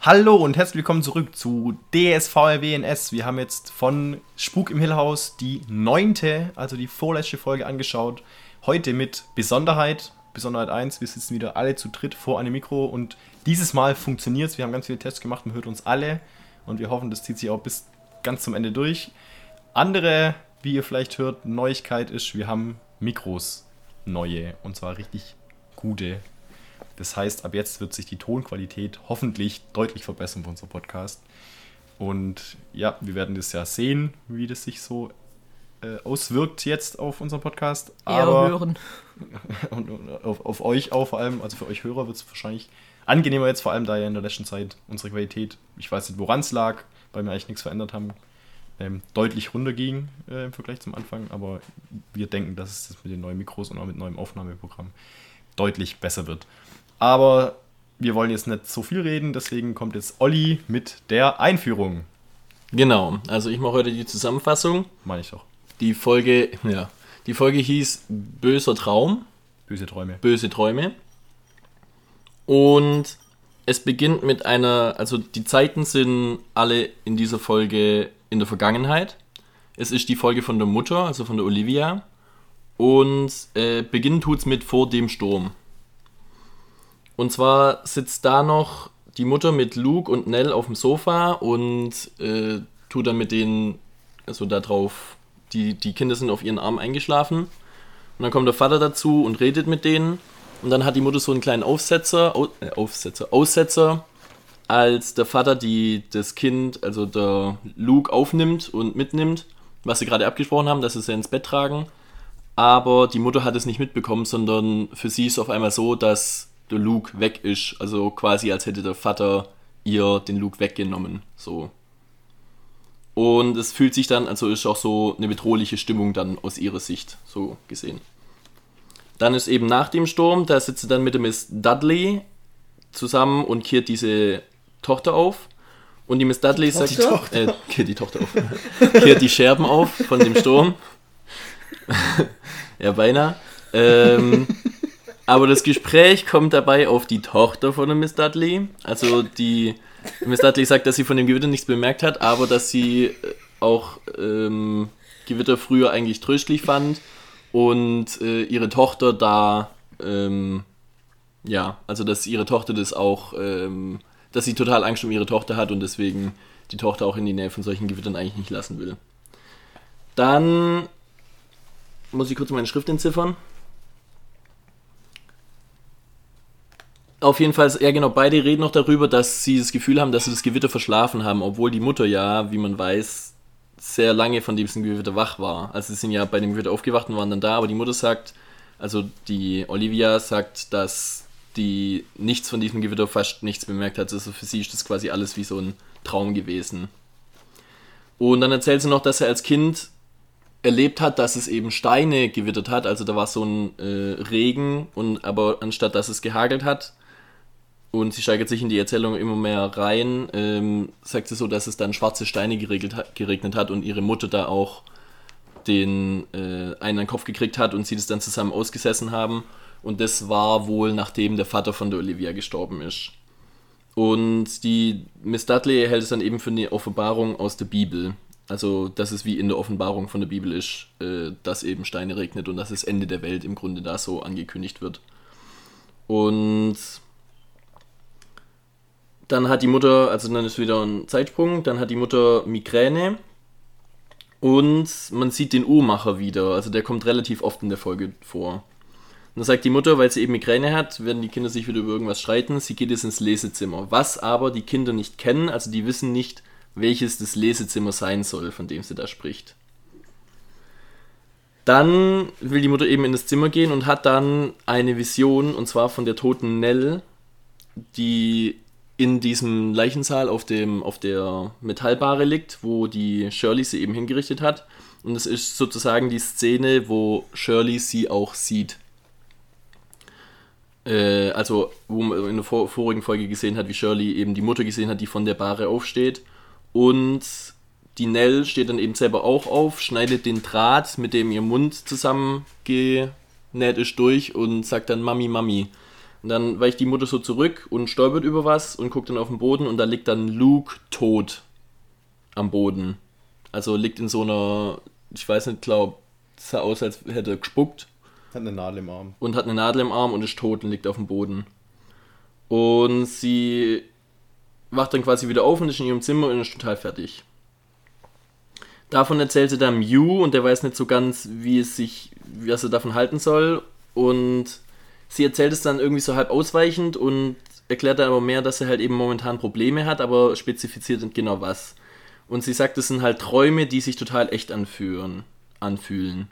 Hallo und herzlich willkommen zurück zu DSVRWNS. Wir haben jetzt von Spuk im Hillhaus die neunte, also die vorletzte Folge angeschaut. Heute mit Besonderheit, Besonderheit 1. Wir sitzen wieder alle zu dritt vor einem Mikro und dieses Mal funktioniert es. Wir haben ganz viele Tests gemacht, man hört uns alle und wir hoffen, das zieht sich auch bis ganz zum Ende durch. Andere, wie ihr vielleicht hört, Neuigkeit ist, wir haben Mikros neue und zwar richtig gute das heißt, ab jetzt wird sich die Tonqualität hoffentlich deutlich verbessern für unser Podcast. Und ja, wir werden das ja sehen, wie das sich so äh, auswirkt jetzt auf unseren Podcast. Aber hören. und, und auf, auf, euch auch vor allem, also für euch Hörer wird es wahrscheinlich angenehmer jetzt, vor allem da ja in der letzten Zeit unsere Qualität, ich weiß nicht, woran es lag, weil wir eigentlich nichts verändert haben, ähm, deutlich runterging äh, im Vergleich zum Anfang. Aber wir denken, dass es das mit den neuen Mikros und auch mit neuem Aufnahmeprogramm deutlich besser wird. Aber wir wollen jetzt nicht so viel reden, deswegen kommt jetzt Olli mit der Einführung. Genau, also ich mache heute die Zusammenfassung. Meine ich doch. Die Folge, ja, die Folge hieß Böser Traum. Böse Träume. Böse Träume. Und es beginnt mit einer, also die Zeiten sind alle in dieser Folge in der Vergangenheit. Es ist die Folge von der Mutter, also von der Olivia. Und äh, beginnen tut es mit vor dem Sturm. Und zwar sitzt da noch die Mutter mit Luke und Nell auf dem Sofa und äh, tut dann mit denen, also da drauf, die, die Kinder sind auf ihren Arm eingeschlafen. Und dann kommt der Vater dazu und redet mit denen. Und dann hat die Mutter so einen kleinen Aufsetzer, Au, äh, Aufsetzer, Aussetzer, als der Vater die, das Kind, also der Luke, aufnimmt und mitnimmt, was sie gerade abgesprochen haben, dass sie sie ins Bett tragen. Aber die Mutter hat es nicht mitbekommen, sondern für sie ist es auf einmal so, dass der Luke weg ist. Also quasi als hätte der Vater ihr den Luke weggenommen. So. Und es fühlt sich dann, also ist auch so eine bedrohliche Stimmung dann aus ihrer Sicht, so gesehen. Dann ist eben nach dem Sturm, da sitzt sie dann mit dem Miss Dudley zusammen und kehrt diese Tochter auf. Und die Miss Dudley die sagt, Tochter. Äh, kehrt die Tochter auf, kehrt die Scherben auf von dem Sturm. ja, beinahe. Ähm, aber das Gespräch kommt dabei auf die Tochter von der Miss Dudley. Also die Miss Dudley sagt, dass sie von dem Gewitter nichts bemerkt hat, aber dass sie äh, auch ähm, Gewitter früher eigentlich tröstlich fand und äh, ihre Tochter da, ähm, ja, also dass ihre Tochter das auch, ähm, dass sie total Angst um ihre Tochter hat und deswegen die Tochter auch in die Nähe von solchen Gewittern eigentlich nicht lassen will. Dann muss ich kurz meine Schrift entziffern. Auf jeden Fall, ja genau, beide reden noch darüber, dass sie das Gefühl haben, dass sie das Gewitter verschlafen haben, obwohl die Mutter ja, wie man weiß, sehr lange von diesem Gewitter wach war. Also sie sind ja bei dem Gewitter aufgewacht und waren dann da, aber die Mutter sagt, also die Olivia sagt, dass die nichts von diesem Gewitter fast nichts bemerkt hat. Also für sie ist das quasi alles wie so ein Traum gewesen. Und dann erzählt sie noch, dass er als Kind erlebt hat, dass es eben Steine gewittert hat. Also da war so ein äh, Regen und aber anstatt dass es gehagelt hat, und sie steigert sich in die Erzählung immer mehr rein, ähm, sagt sie so, dass es dann schwarze Steine geregelt, geregnet hat und ihre Mutter da auch den äh, einen an den Kopf gekriegt hat und sie das dann zusammen ausgesessen haben. Und das war wohl nachdem der Vater von der Olivia gestorben ist. Und die Miss Dudley hält es dann eben für eine Offenbarung aus der Bibel. Also, dass es wie in der Offenbarung von der Bibel ist, äh, dass eben Steine regnet und dass das Ende der Welt im Grunde da so angekündigt wird. Und dann hat die Mutter, also dann ist wieder ein Zeitsprung, dann hat die Mutter Migräne und man sieht den Uhrmacher wieder. Also der kommt relativ oft in der Folge vor. Und dann sagt die Mutter, weil sie eben Migräne hat, werden die Kinder sich wieder über irgendwas streiten. Sie geht jetzt ins Lesezimmer. Was aber die Kinder nicht kennen, also die wissen nicht, welches das Lesezimmer sein soll, von dem sie da spricht. Dann will die Mutter eben in das Zimmer gehen und hat dann eine Vision, und zwar von der toten Nell, die in diesem Leichensaal auf, dem, auf der Metallbare liegt, wo die Shirley sie eben hingerichtet hat. Und es ist sozusagen die Szene, wo Shirley sie auch sieht. Äh, also, wo man in der vor vorigen Folge gesehen hat, wie Shirley eben die Mutter gesehen hat, die von der Bahre aufsteht. Und die Nell steht dann eben selber auch auf, schneidet den Draht, mit dem ihr Mund zusammengenäht ist, durch und sagt dann Mami, Mami. Und dann weicht die Mutter so zurück und stolpert über was und guckt dann auf den Boden und da liegt dann Luke tot am Boden. Also liegt in so einer, ich weiß nicht, glaube, sah aus, als hätte er gespuckt. Hat eine Nadel im Arm. Und hat eine Nadel im Arm und ist tot und liegt auf dem Boden. Und sie wacht dann quasi wieder auf und ist in ihrem Zimmer und ist total fertig. Davon erzählt sie dann Mew und der weiß nicht so ganz, wie es sich, was er davon halten soll. Und sie erzählt es dann irgendwie so halb ausweichend und erklärt dann aber mehr, dass er halt eben momentan Probleme hat, aber spezifiziert nicht genau was. Und sie sagt, es sind halt Träume, die sich total echt anfühlen. anfühlen.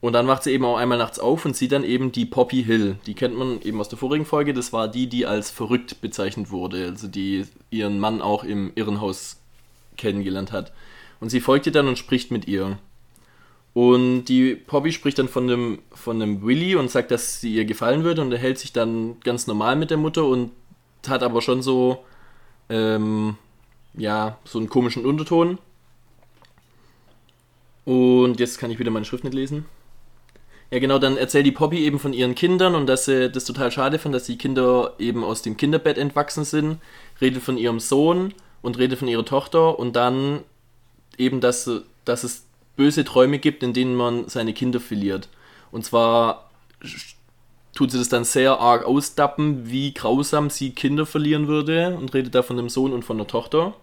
Und dann wacht sie eben auch einmal nachts auf und sieht dann eben die Poppy Hill. Die kennt man eben aus der vorigen Folge. Das war die, die als verrückt bezeichnet wurde. Also die ihren Mann auch im Irrenhaus kennengelernt hat. Und sie folgt ihr dann und spricht mit ihr. Und die Poppy spricht dann von dem, von dem Willy und sagt, dass sie ihr gefallen würde und er hält sich dann ganz normal mit der Mutter und hat aber schon so, ähm, ja, so einen komischen Unterton. Und jetzt kann ich wieder meine Schrift nicht lesen. Ja, genau, dann erzählt die Poppy eben von ihren Kindern und dass sie das total schade fand, dass die Kinder eben aus dem Kinderbett entwachsen sind. Redet von ihrem Sohn und redet von ihrer Tochter und dann eben, dass, dass es böse Träume gibt, in denen man seine Kinder verliert. Und zwar tut sie das dann sehr arg ausdappen, wie grausam sie Kinder verlieren würde und redet da von dem Sohn und von der Tochter.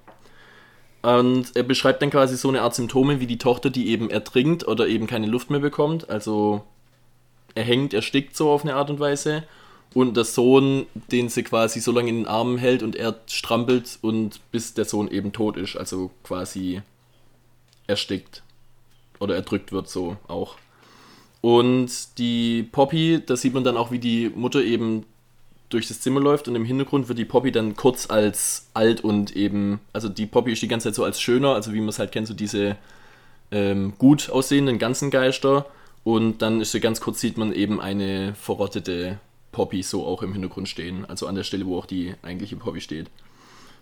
Und er beschreibt dann quasi so eine Art Symptome wie die Tochter, die eben ertrinkt oder eben keine Luft mehr bekommt. Also er hängt, erstickt so auf eine Art und Weise. Und der Sohn, den sie quasi so lange in den Armen hält und er strampelt und bis der Sohn eben tot ist. Also quasi erstickt. Oder erdrückt wird so auch. Und die Poppy, da sieht man dann auch, wie die Mutter eben durch das Zimmer läuft und im Hintergrund wird die Poppy dann kurz als alt und eben, also die Poppy ist die ganze Zeit so als schöner, also wie man es halt kennt, so diese ähm, gut aussehenden ganzen Geister. Und dann ist so ganz kurz, sieht man eben eine verrottete Poppy so auch im Hintergrund stehen, also an der Stelle, wo auch die eigentliche Poppy steht.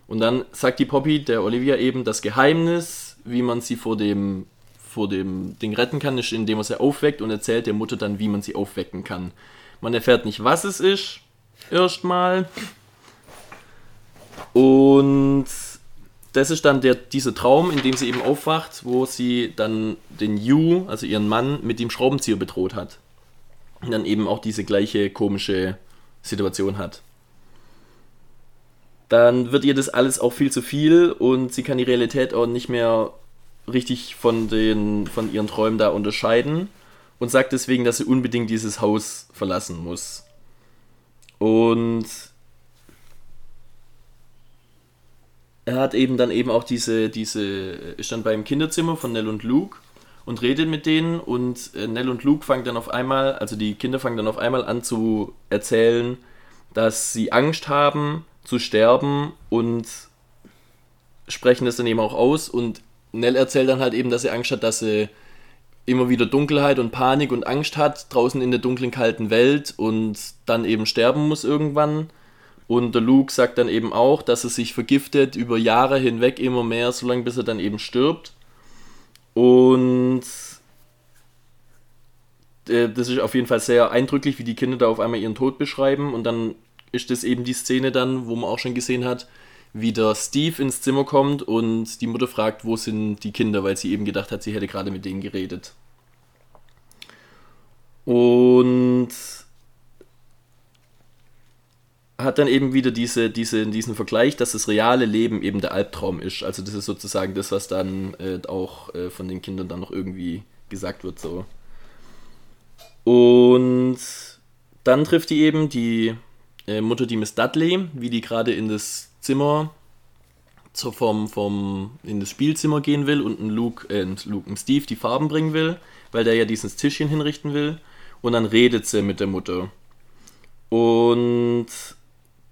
Und dann sagt die Poppy der Olivia eben, das Geheimnis, wie man sie vor dem, vor dem Ding retten kann, ist, indem man sie aufweckt und erzählt der Mutter dann, wie man sie aufwecken kann. Man erfährt nicht, was es ist, erstmal. Und das ist dann der, dieser Traum, in dem sie eben aufwacht, wo sie dann den Yu, also ihren Mann, mit dem Schraubenzieher bedroht hat. Und dann eben auch diese gleiche komische Situation hat. Dann wird ihr das alles auch viel zu viel und sie kann die Realität auch nicht mehr richtig von, den, von ihren Träumen da unterscheiden und sagt deswegen, dass sie unbedingt dieses Haus verlassen muss. Und er hat eben dann eben auch diese, diese, ist beim Kinderzimmer von Nell und Luke und redet mit denen und äh, Nell und Luke fangen dann auf einmal, also die Kinder fangen dann auf einmal an zu erzählen, dass sie Angst haben zu sterben und sprechen das dann eben auch aus und Nell erzählt dann halt eben, dass sie Angst hat, dass sie immer wieder Dunkelheit und Panik und Angst hat, draußen in der dunklen, kalten Welt und dann eben sterben muss irgendwann. Und der Luke sagt dann eben auch, dass er sich vergiftet über Jahre hinweg immer mehr, solange bis er dann eben stirbt. Und äh, das ist auf jeden Fall sehr eindrücklich, wie die Kinder da auf einmal ihren Tod beschreiben. Und dann ist das eben die Szene dann, wo man auch schon gesehen hat, wie der Steve ins Zimmer kommt und die Mutter fragt, wo sind die Kinder, weil sie eben gedacht hat, sie hätte gerade mit denen geredet. Und hat dann eben wieder diese, diese, diesen Vergleich, dass das reale Leben eben der Albtraum ist. Also das ist sozusagen das, was dann äh, auch äh, von den Kindern dann noch irgendwie gesagt wird. So. Und dann trifft die eben die äh, Mutter, die Miss Dudley, wie die gerade in das Zimmer zur, vom, vom, in das Spielzimmer gehen will und ein Luke, äh, Luke, ein Steve die Farben bringen will, weil der ja dieses Tischchen hinrichten will. Und dann redet sie mit der Mutter. Und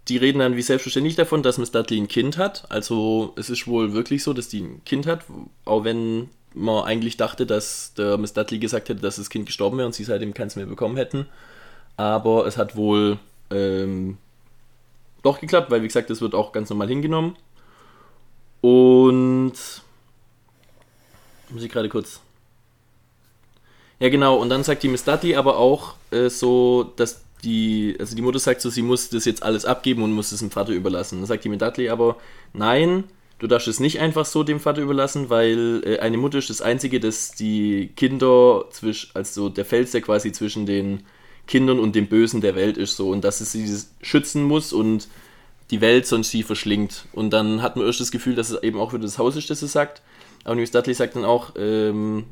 die reden dann wie selbstverständlich davon, dass Miss Dudley ein Kind hat. Also es ist wohl wirklich so, dass die ein Kind hat, auch wenn man eigentlich dachte, dass der Miss Dudley gesagt hätte, dass das Kind gestorben wäre und sie seitdem keins mehr bekommen hätten. Aber es hat wohl ähm, doch geklappt, weil wie gesagt, das wird auch ganz normal hingenommen. Und muss ich gerade kurz. Ja, genau, und dann sagt die Miss Dudley aber auch äh, so, dass die, also die Mutter sagt so, sie muss das jetzt alles abgeben und muss es dem Vater überlassen. Dann sagt die Miss Dudley aber, nein, du darfst es nicht einfach so dem Vater überlassen, weil äh, eine Mutter ist das Einzige, das die Kinder zwischen, also der Fels, der quasi zwischen den Kindern und dem Bösen der Welt ist so und dass es sie schützen muss und die Welt sonst sie verschlingt. Und dann hat man erst das Gefühl, dass es eben auch für das Haus ist, das es sagt. Aber Miss Dudley sagt dann auch, ähm,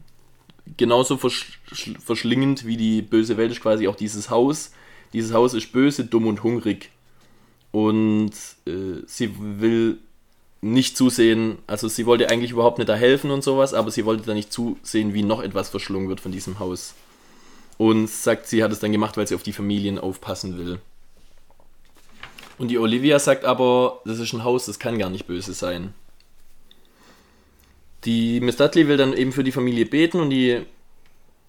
genauso versch verschlingend wie die böse Welt ist quasi auch dieses Haus. Dieses Haus ist böse, dumm und hungrig. Und äh, sie will nicht zusehen, also sie wollte eigentlich überhaupt nicht da helfen und sowas, aber sie wollte da nicht zusehen, wie noch etwas verschlungen wird von diesem Haus. Und sagt, sie hat es dann gemacht, weil sie auf die Familien aufpassen will. Und die Olivia sagt aber, das ist ein Haus, das kann gar nicht böse sein. Die Miss Dudley will dann eben für die Familie beten und die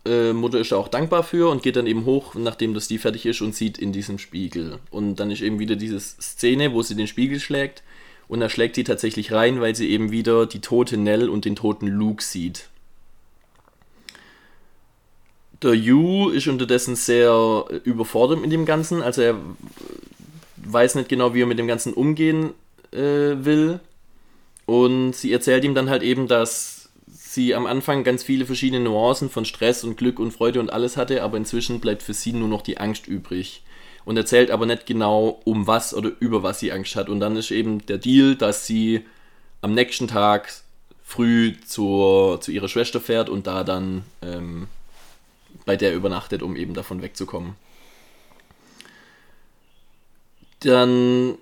äh, Mutter ist da auch dankbar für und geht dann eben hoch, nachdem das die fertig ist und sieht in diesem Spiegel. Und dann ist eben wieder diese Szene, wo sie den Spiegel schlägt und er schlägt sie tatsächlich rein, weil sie eben wieder die tote Nell und den toten Luke sieht. Der Yu ist unterdessen sehr überfordert mit dem Ganzen, also er weiß nicht genau, wie er mit dem Ganzen umgehen äh, will. Und sie erzählt ihm dann halt eben, dass sie am Anfang ganz viele verschiedene Nuancen von Stress und Glück und Freude und alles hatte, aber inzwischen bleibt für sie nur noch die Angst übrig. Und erzählt aber nicht genau, um was oder über was sie Angst hat. Und dann ist eben der Deal, dass sie am nächsten Tag früh zur, zu ihrer Schwester fährt und da dann ähm, bei der übernachtet, um eben davon wegzukommen. Dann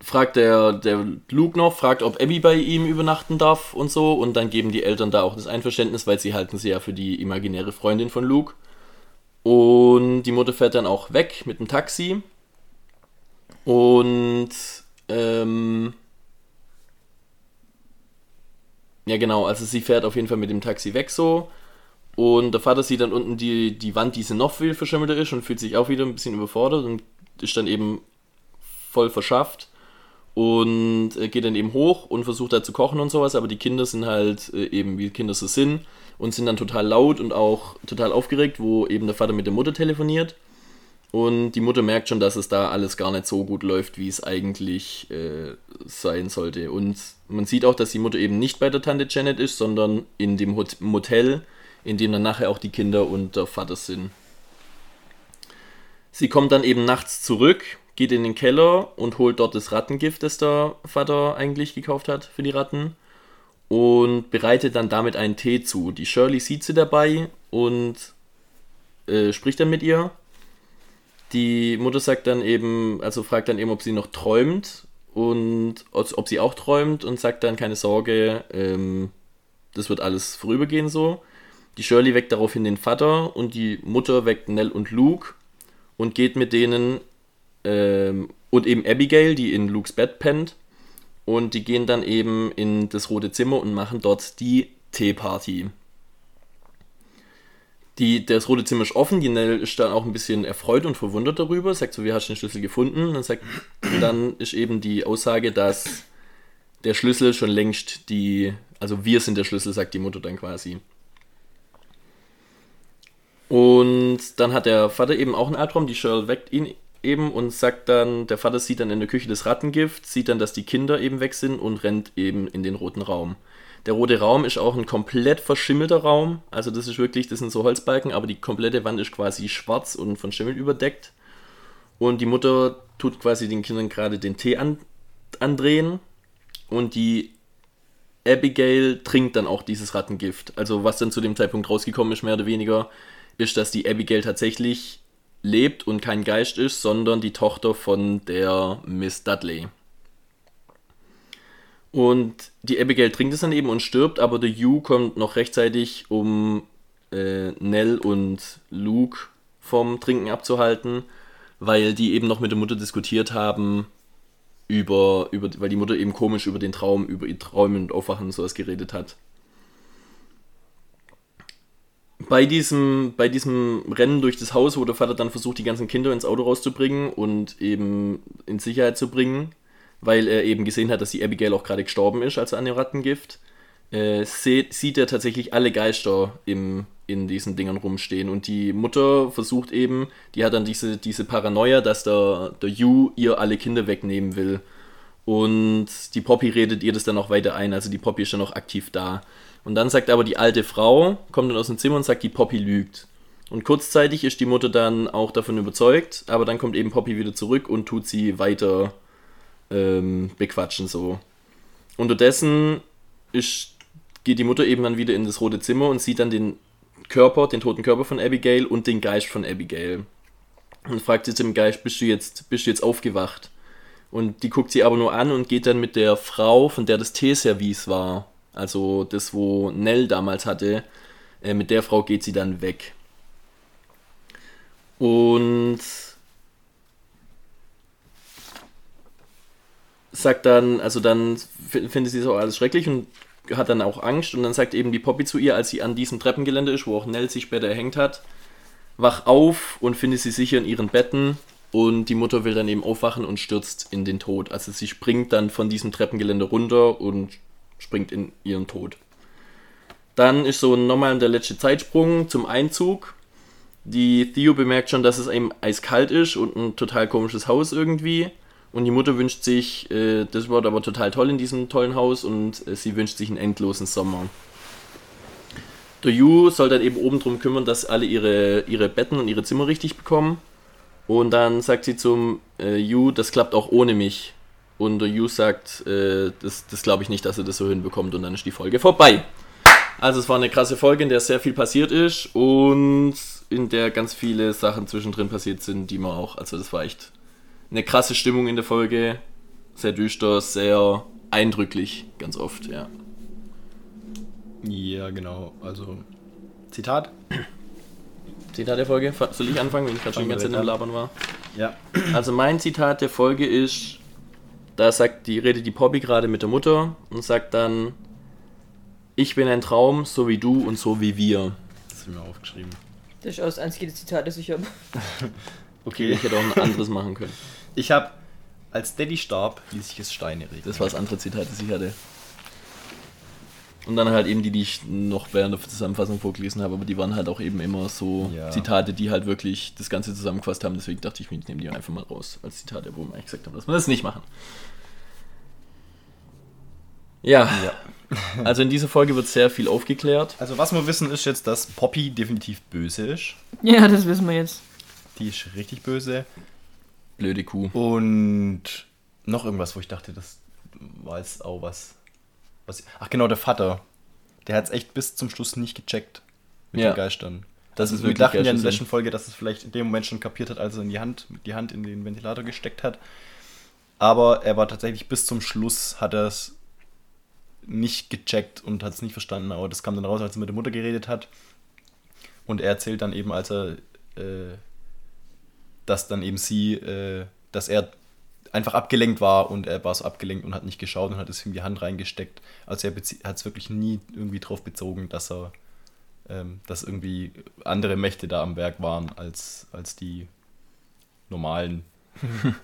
fragt der, der Luke noch, fragt, ob Abby bei ihm übernachten darf und so. Und dann geben die Eltern da auch das Einverständnis, weil sie halten sie ja für die imaginäre Freundin von Luke. Und die Mutter fährt dann auch weg mit dem Taxi. Und ähm, ja genau, also sie fährt auf jeden Fall mit dem Taxi weg so. Und der Vater sieht dann unten die, die Wand, die noch viel verschimmelter ist und fühlt sich auch wieder ein bisschen überfordert und ist dann eben voll verschafft und äh, geht dann eben hoch und versucht da zu kochen und sowas, aber die Kinder sind halt äh, eben wie Kinder so sind und sind dann total laut und auch total aufgeregt, wo eben der Vater mit der Mutter telefoniert. Und die Mutter merkt schon, dass es da alles gar nicht so gut läuft, wie es eigentlich äh, sein sollte. Und man sieht auch, dass die Mutter eben nicht bei der Tante Janet ist, sondern in dem Motel, in dem dann nachher auch die Kinder und der Vater sind. Sie kommt dann eben nachts zurück, geht in den Keller und holt dort das Rattengift, das der Vater eigentlich gekauft hat für die Ratten und bereitet dann damit einen Tee zu. Die Shirley sieht sie dabei und äh, spricht dann mit ihr. Die Mutter sagt dann eben, also fragt dann eben, ob sie noch träumt und ob sie auch träumt und sagt dann keine Sorge, ähm, das wird alles vorübergehen so. Die Shirley weckt daraufhin den Vater und die Mutter weckt Nell und Luke und geht mit denen ähm, und eben Abigail, die in Lukes Bett pennt. Und die gehen dann eben in das rote Zimmer und machen dort die Teeparty. Die, das rote Zimmer ist offen, die Nell ist dann auch ein bisschen erfreut und verwundert darüber, sagt so, wie hast du den Schlüssel gefunden? Und sagt, dann ist eben die Aussage, dass der Schlüssel schon längst die, also wir sind der Schlüssel, sagt die Mutter dann quasi. Und dann hat der Vater eben auch einen Albtraum, die Cheryl weckt ihn eben und sagt dann, der Vater sieht dann in der Küche das Rattengift, sieht dann, dass die Kinder eben weg sind und rennt eben in den roten Raum. Der rote Raum ist auch ein komplett verschimmelter Raum, also das ist wirklich, das sind so Holzbalken, aber die komplette Wand ist quasi schwarz und von Schimmel überdeckt. Und die Mutter tut quasi den Kindern gerade den Tee an, andrehen und die Abigail trinkt dann auch dieses Rattengift. Also was dann zu dem Zeitpunkt rausgekommen ist, mehr oder weniger, ist, dass die Abigail tatsächlich lebt und kein Geist ist, sondern die Tochter von der Miss Dudley. Und die Abigail trinkt es dann eben und stirbt, aber der Hugh kommt noch rechtzeitig, um äh, Nell und Luke vom Trinken abzuhalten, weil die eben noch mit der Mutter diskutiert haben, über, über, weil die Mutter eben komisch über den Traum, über ihr Träumen und Aufwachen und sowas geredet hat. Bei diesem, bei diesem Rennen durch das Haus, wo der Vater dann versucht, die ganzen Kinder ins Auto rauszubringen und eben in Sicherheit zu bringen, weil er eben gesehen hat, dass die Abigail auch gerade gestorben ist, als er an dem Rattengift, äh, sieht, sieht er tatsächlich alle Geister im, in diesen Dingern rumstehen. Und die Mutter versucht eben, die hat dann diese, diese Paranoia, dass der, der Yu ihr alle Kinder wegnehmen will. Und die Poppy redet ihr das dann auch weiter ein, also die Poppy ist dann auch aktiv da. Und dann sagt aber die alte Frau, kommt dann aus dem Zimmer und sagt, die Poppy lügt. Und kurzzeitig ist die Mutter dann auch davon überzeugt, aber dann kommt eben Poppy wieder zurück und tut sie weiter ähm, bequatschen so. Unterdessen ist, geht die Mutter eben dann wieder in das rote Zimmer und sieht dann den Körper, den toten Körper von Abigail und den Geist von Abigail. Und fragt sie dem Geist, bist du jetzt, bist du jetzt aufgewacht? Und die guckt sie aber nur an und geht dann mit der Frau, von der das Teeservice war, also das, wo Nell damals hatte, äh, mit der Frau geht sie dann weg. Und sagt dann, also dann findet sie das auch alles schrecklich und hat dann auch Angst und dann sagt eben die Poppy zu ihr, als sie an diesem Treppengelände ist, wo auch Nell sich später erhängt hat, wach auf und findet sie sicher in ihren Betten und die Mutter will dann eben aufwachen und stürzt in den Tod. Also sie springt dann von diesem Treppengelände runter und springt in ihren Tod. Dann ist so nochmal der letzte Zeitsprung zum Einzug. Die Theo bemerkt schon, dass es einem eiskalt ist und ein total komisches Haus irgendwie. Und die Mutter wünscht sich, äh, das wird aber total toll in diesem tollen Haus und äh, sie wünscht sich einen endlosen Sommer. Der Yu soll dann eben oben drum kümmern, dass alle ihre, ihre Betten und ihre Zimmer richtig bekommen. Und dann sagt sie zum äh, Yu, das klappt auch ohne mich. Und der Yu sagt, äh, das, das glaube ich nicht, dass er das so hinbekommt und dann ist die Folge vorbei. Also es war eine krasse Folge, in der sehr viel passiert ist und in der ganz viele Sachen zwischendrin passiert sind, die man auch, also das war echt eine krasse Stimmung in der Folge, sehr düster, sehr eindrücklich, ganz oft, ja. Ja, genau, also Zitat. Zitat der Folge, soll ich anfangen, wenn ich gerade schon ganze Zeit im Labern war? Ja. Also mein Zitat der Folge ist, da sagt die, redet die Poppy gerade mit der Mutter und sagt dann, ich bin ein Traum, so wie du und so wie wir. Das ist mir aufgeschrieben. Das ist auch das einzige Zitat, das ich habe. okay. Ich hätte auch ein anderes machen können. Ich habe, als Daddy starb, ließ ich es Steine regnen. Das war das andere Zitat, das ich hatte. Und dann halt eben die, die ich noch während der Zusammenfassung vorgelesen habe, aber die waren halt auch eben immer so ja. Zitate, die halt wirklich das Ganze zusammengefasst haben. Deswegen dachte ich, ich nehme die einfach mal raus als Zitate, wo wir eigentlich gesagt haben, dass wir das nicht machen. Ja. ja. also in dieser Folge wird sehr viel aufgeklärt. Also was wir wissen ist jetzt, dass Poppy definitiv böse ist. Ja, das wissen wir jetzt. Die ist richtig böse. Blöde Kuh. Und noch irgendwas, wo ich dachte, das war jetzt auch was. Was ach genau, der Vater. Der hat es echt bis zum Schluss nicht gecheckt mit ja. den Geistern. Das, das ist wir dachten ja in der letzten Folge, dass es vielleicht in dem Moment schon kapiert hat, als er in die Hand, die Hand in den Ventilator gesteckt hat. Aber er war tatsächlich bis zum Schluss, hat er es nicht gecheckt und hat es nicht verstanden, aber das kam dann raus, als er mit der Mutter geredet hat. Und er erzählt dann eben, als er, äh, dass dann eben sie, äh, dass er einfach abgelenkt war und er war so abgelenkt und hat nicht geschaut und hat es in die Hand reingesteckt. Also er hat es wirklich nie irgendwie drauf bezogen, dass er, ähm, dass irgendwie andere Mächte da am Werk waren als, als die normalen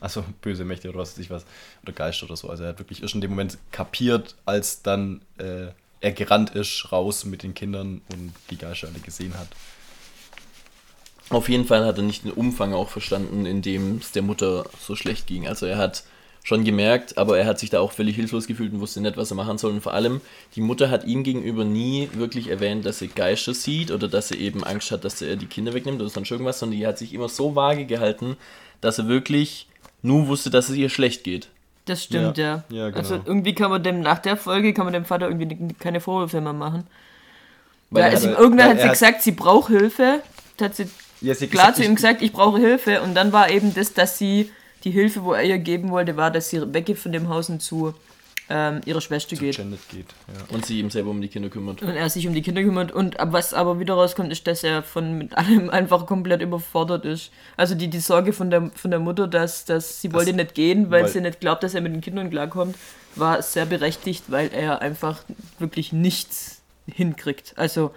also böse Mächte oder was weiß ich was, oder Geister oder so. Also er hat wirklich erst in dem Moment kapiert, als dann äh, er gerannt ist, raus mit den Kindern und die Geister alle gesehen hat. Auf jeden Fall hat er nicht den Umfang auch verstanden, in dem es der Mutter so schlecht ging. Also er hat schon gemerkt, aber er hat sich da auch völlig hilflos gefühlt und wusste nicht, was er machen soll. Und vor allem, die Mutter hat ihm gegenüber nie wirklich erwähnt, dass sie Geister sieht oder dass sie eben Angst hat, dass er die Kinder wegnimmt oder sonst irgendwas, sondern die hat sich immer so vage gehalten, dass er wirklich nur wusste, dass es ihr schlecht geht. Das stimmt, ja. ja. ja genau. Also irgendwie kann man dem, nach der Folge kann man dem Vater irgendwie keine Vorwürfe mehr machen. Weil ja, also irgendwann hat sie gesagt, sie braucht Hilfe. Hat sie, ja, sie klar gesagt, zu ihm gesagt, ich brauche Hilfe. Und dann war eben das, dass sie die Hilfe, wo er ihr geben wollte, war, dass sie weggeht von dem Haus und zu ähm, ihrer Schwester geht. geht ja. Und sie ihm selber um die Kinder kümmert. Und er sich um die Kinder kümmert. Und was aber wieder rauskommt, ist, dass er von mit allem einfach komplett überfordert ist. Also die, die Sorge von der, von der Mutter, dass, dass sie das wollte nicht gehen, weil, weil sie nicht glaubt, dass er mit den Kindern klarkommt, war sehr berechtigt, weil er einfach wirklich nichts hinkriegt. Also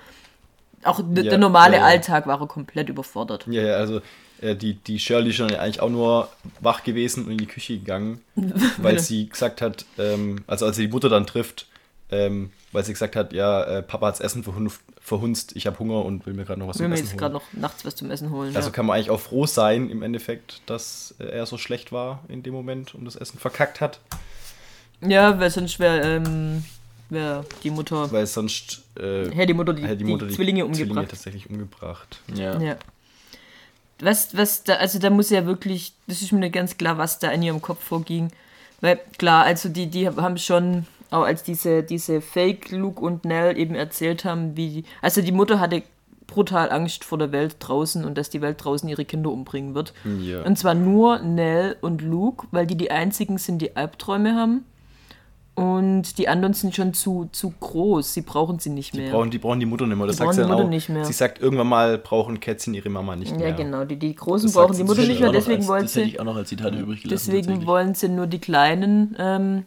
auch ja, der normale ja, Alltag war er komplett überfordert. Ja, ja, also äh, die, die Shirley ist schon eigentlich auch nur wach gewesen und in die Küche gegangen, weil sie gesagt hat, ähm, also als sie die Mutter dann trifft, ähm, weil sie gesagt hat, ja, äh, Papa hat's Essen verhunzt, ich habe Hunger und will mir gerade noch was will zum Essen holen. Will mir jetzt gerade noch nachts was zum Essen holen. Also ja. kann man eigentlich auch froh sein im Endeffekt, dass äh, er so schlecht war in dem Moment und das Essen verkackt hat. Ja, weil sonst wäre ähm, wär die Mutter. Weil sonst äh, hätte die Mutter die, die, Mutter die Zwillinge umgebracht. Zwillinge tatsächlich umgebracht. Ja. ja. Was, was da, also da muss ja wirklich, das ist mir nicht ganz klar, was da in ihrem Kopf vorging. Weil klar, also die, die haben schon, auch als diese, diese Fake Luke und Nell eben erzählt haben, wie, also die Mutter hatte brutal Angst vor der Welt draußen und dass die Welt draußen ihre Kinder umbringen wird. Ja. Und zwar nur Nell und Luke, weil die die einzigen sind, die Albträume haben. Und die anderen sind schon zu, zu groß. Sie brauchen sie nicht mehr. Die brauchen die, brauchen die Mutter nicht mehr. Das die brauchen die Mutter auch. nicht mehr. Sie sagt, irgendwann mal brauchen Kätzchen ihre Mama nicht mehr. Ja, genau. Die, die Großen das brauchen die Mutter nicht mehr. Deswegen als, wollen das sie. Hätte ich auch noch als Zitat übrig gelassen. Deswegen wollen sie nur die Kleinen ähm,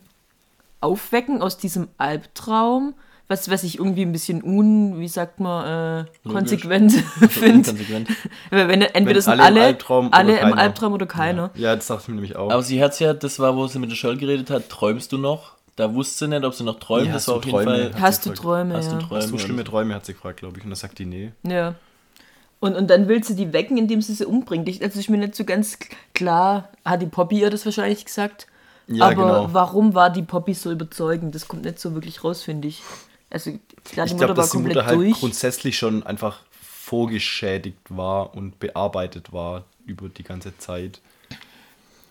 aufwecken aus diesem Albtraum. Was, was ich irgendwie ein bisschen un, wie sagt man, äh, konsequent finde. Wenn entweder Wenn sind alle, alle, im, alle im Albtraum oder keiner. Ja, ja das dachte ich mir nämlich auch. Aber sie hat ja, das war, wo sie mit der Shirl geredet hat, träumst du noch? Da wusste sie nicht, ob sie noch träumt. Ja, das war auf jeden Fall. Hast du Träume? Hast du Träume? Hast du schlimme Träume, hat sie gefragt, glaube ich. Und das sagt die nee. Ja. Und, und dann will sie die wecken, indem sie sie umbringt. Ich, also ich mir nicht so ganz klar, hat die Poppy ihr das wahrscheinlich gesagt? Ja, Aber genau. warum war die Poppy so überzeugend? Das kommt nicht so wirklich raus, finde ich. Also klar, die ich glaube, dass die Mutter halt durch. grundsätzlich schon einfach vorgeschädigt war und bearbeitet war über die ganze Zeit.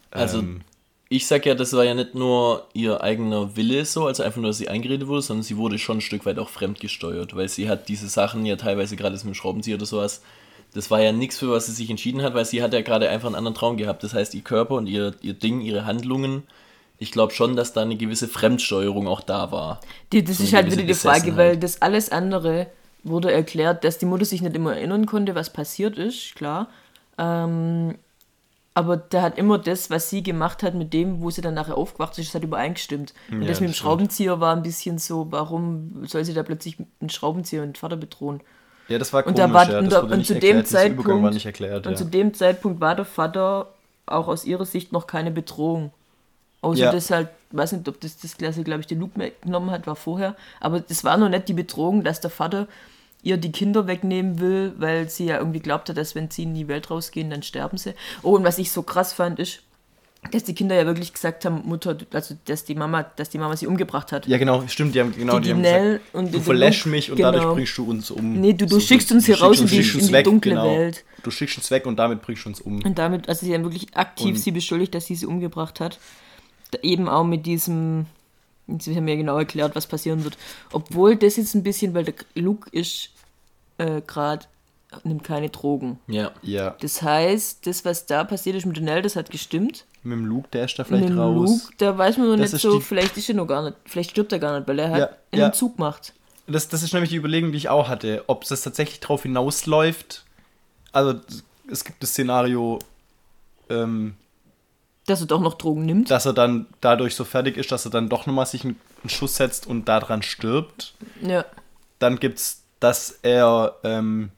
Also ähm, ich sag ja, das war ja nicht nur ihr eigener Wille so, also einfach nur, dass sie eingeredet wurde, sondern sie wurde schon ein Stück weit auch fremdgesteuert, weil sie hat diese Sachen ja teilweise gerade mit dem Schraubenzieher oder sowas, das war ja nichts, für was sie sich entschieden hat, weil sie hat ja gerade einfach einen anderen Traum gehabt. Das heißt, ihr Körper und ihr, ihr Ding, ihre Handlungen, ich glaube schon, dass da eine gewisse Fremdsteuerung auch da war. Die, das so ist halt wieder die Frage, weil das alles andere wurde erklärt, dass die Mutter sich nicht immer erinnern konnte, was passiert ist, klar. Ähm, aber der hat immer das, was sie gemacht hat, mit dem, wo sie dann nachher aufgewacht ist, das hat übereingestimmt. Und ja, das mit dem Schraubenzieher war ein bisschen so, warum soll sie da plötzlich mit einem Schraubenzieher und Vater bedrohen? Ja, das war komisch, und da war, ja, und, da, und zu dem Zeitpunkt, erklärt, und ja. zu dem Zeitpunkt war der Vater auch aus ihrer Sicht noch keine Bedrohung. Außer ja. dass halt, weiß nicht, ob das das Klasse, glaube ich, der Luke genommen hat, war vorher. Aber das war noch nicht die Bedrohung, dass der Vater ihr die Kinder wegnehmen will, weil sie ja irgendwie glaubt hat, dass wenn sie in die Welt rausgehen, dann sterben sie. Oh, und was ich so krass fand, ist, dass die Kinder ja wirklich gesagt haben, Mutter, also dass die Mama, dass die Mama sie umgebracht hat. Ja, genau, stimmt, die haben genau die, die, haben gesagt, und du verlässt mich und genau. dadurch bringst du uns um. Nee, du, du so, schickst uns hier raus in die, in die weg, dunkle genau. Welt. Du schickst uns weg und damit bringst du uns um. Und damit, also sie haben wirklich aktiv und sie beschuldigt, dass sie sie umgebracht hat. Eben auch mit diesem, sie haben ja genau erklärt, was passieren wird. Obwohl das jetzt ein bisschen, weil der Luke ist äh, gerade nimmt keine Drogen. Ja. ja. Das heißt, das, was da passiert ist mit Nell, das hat gestimmt. Mit dem Luke, der ist da vielleicht mit raus. Luke, da weiß man noch das nicht so, vielleicht ist er noch gar nicht, vielleicht stirbt er gar nicht, weil er halt ja, einen ja. Zug macht. Das, das ist nämlich die Überlegung, die ich auch hatte, ob es tatsächlich darauf hinausläuft. Also, es gibt das Szenario, ähm, dass er doch noch Drogen nimmt. Dass er dann dadurch so fertig ist, dass er dann doch nochmal sich einen, einen Schuss setzt und daran stirbt. Ja. Dann gibt es dass er ähm,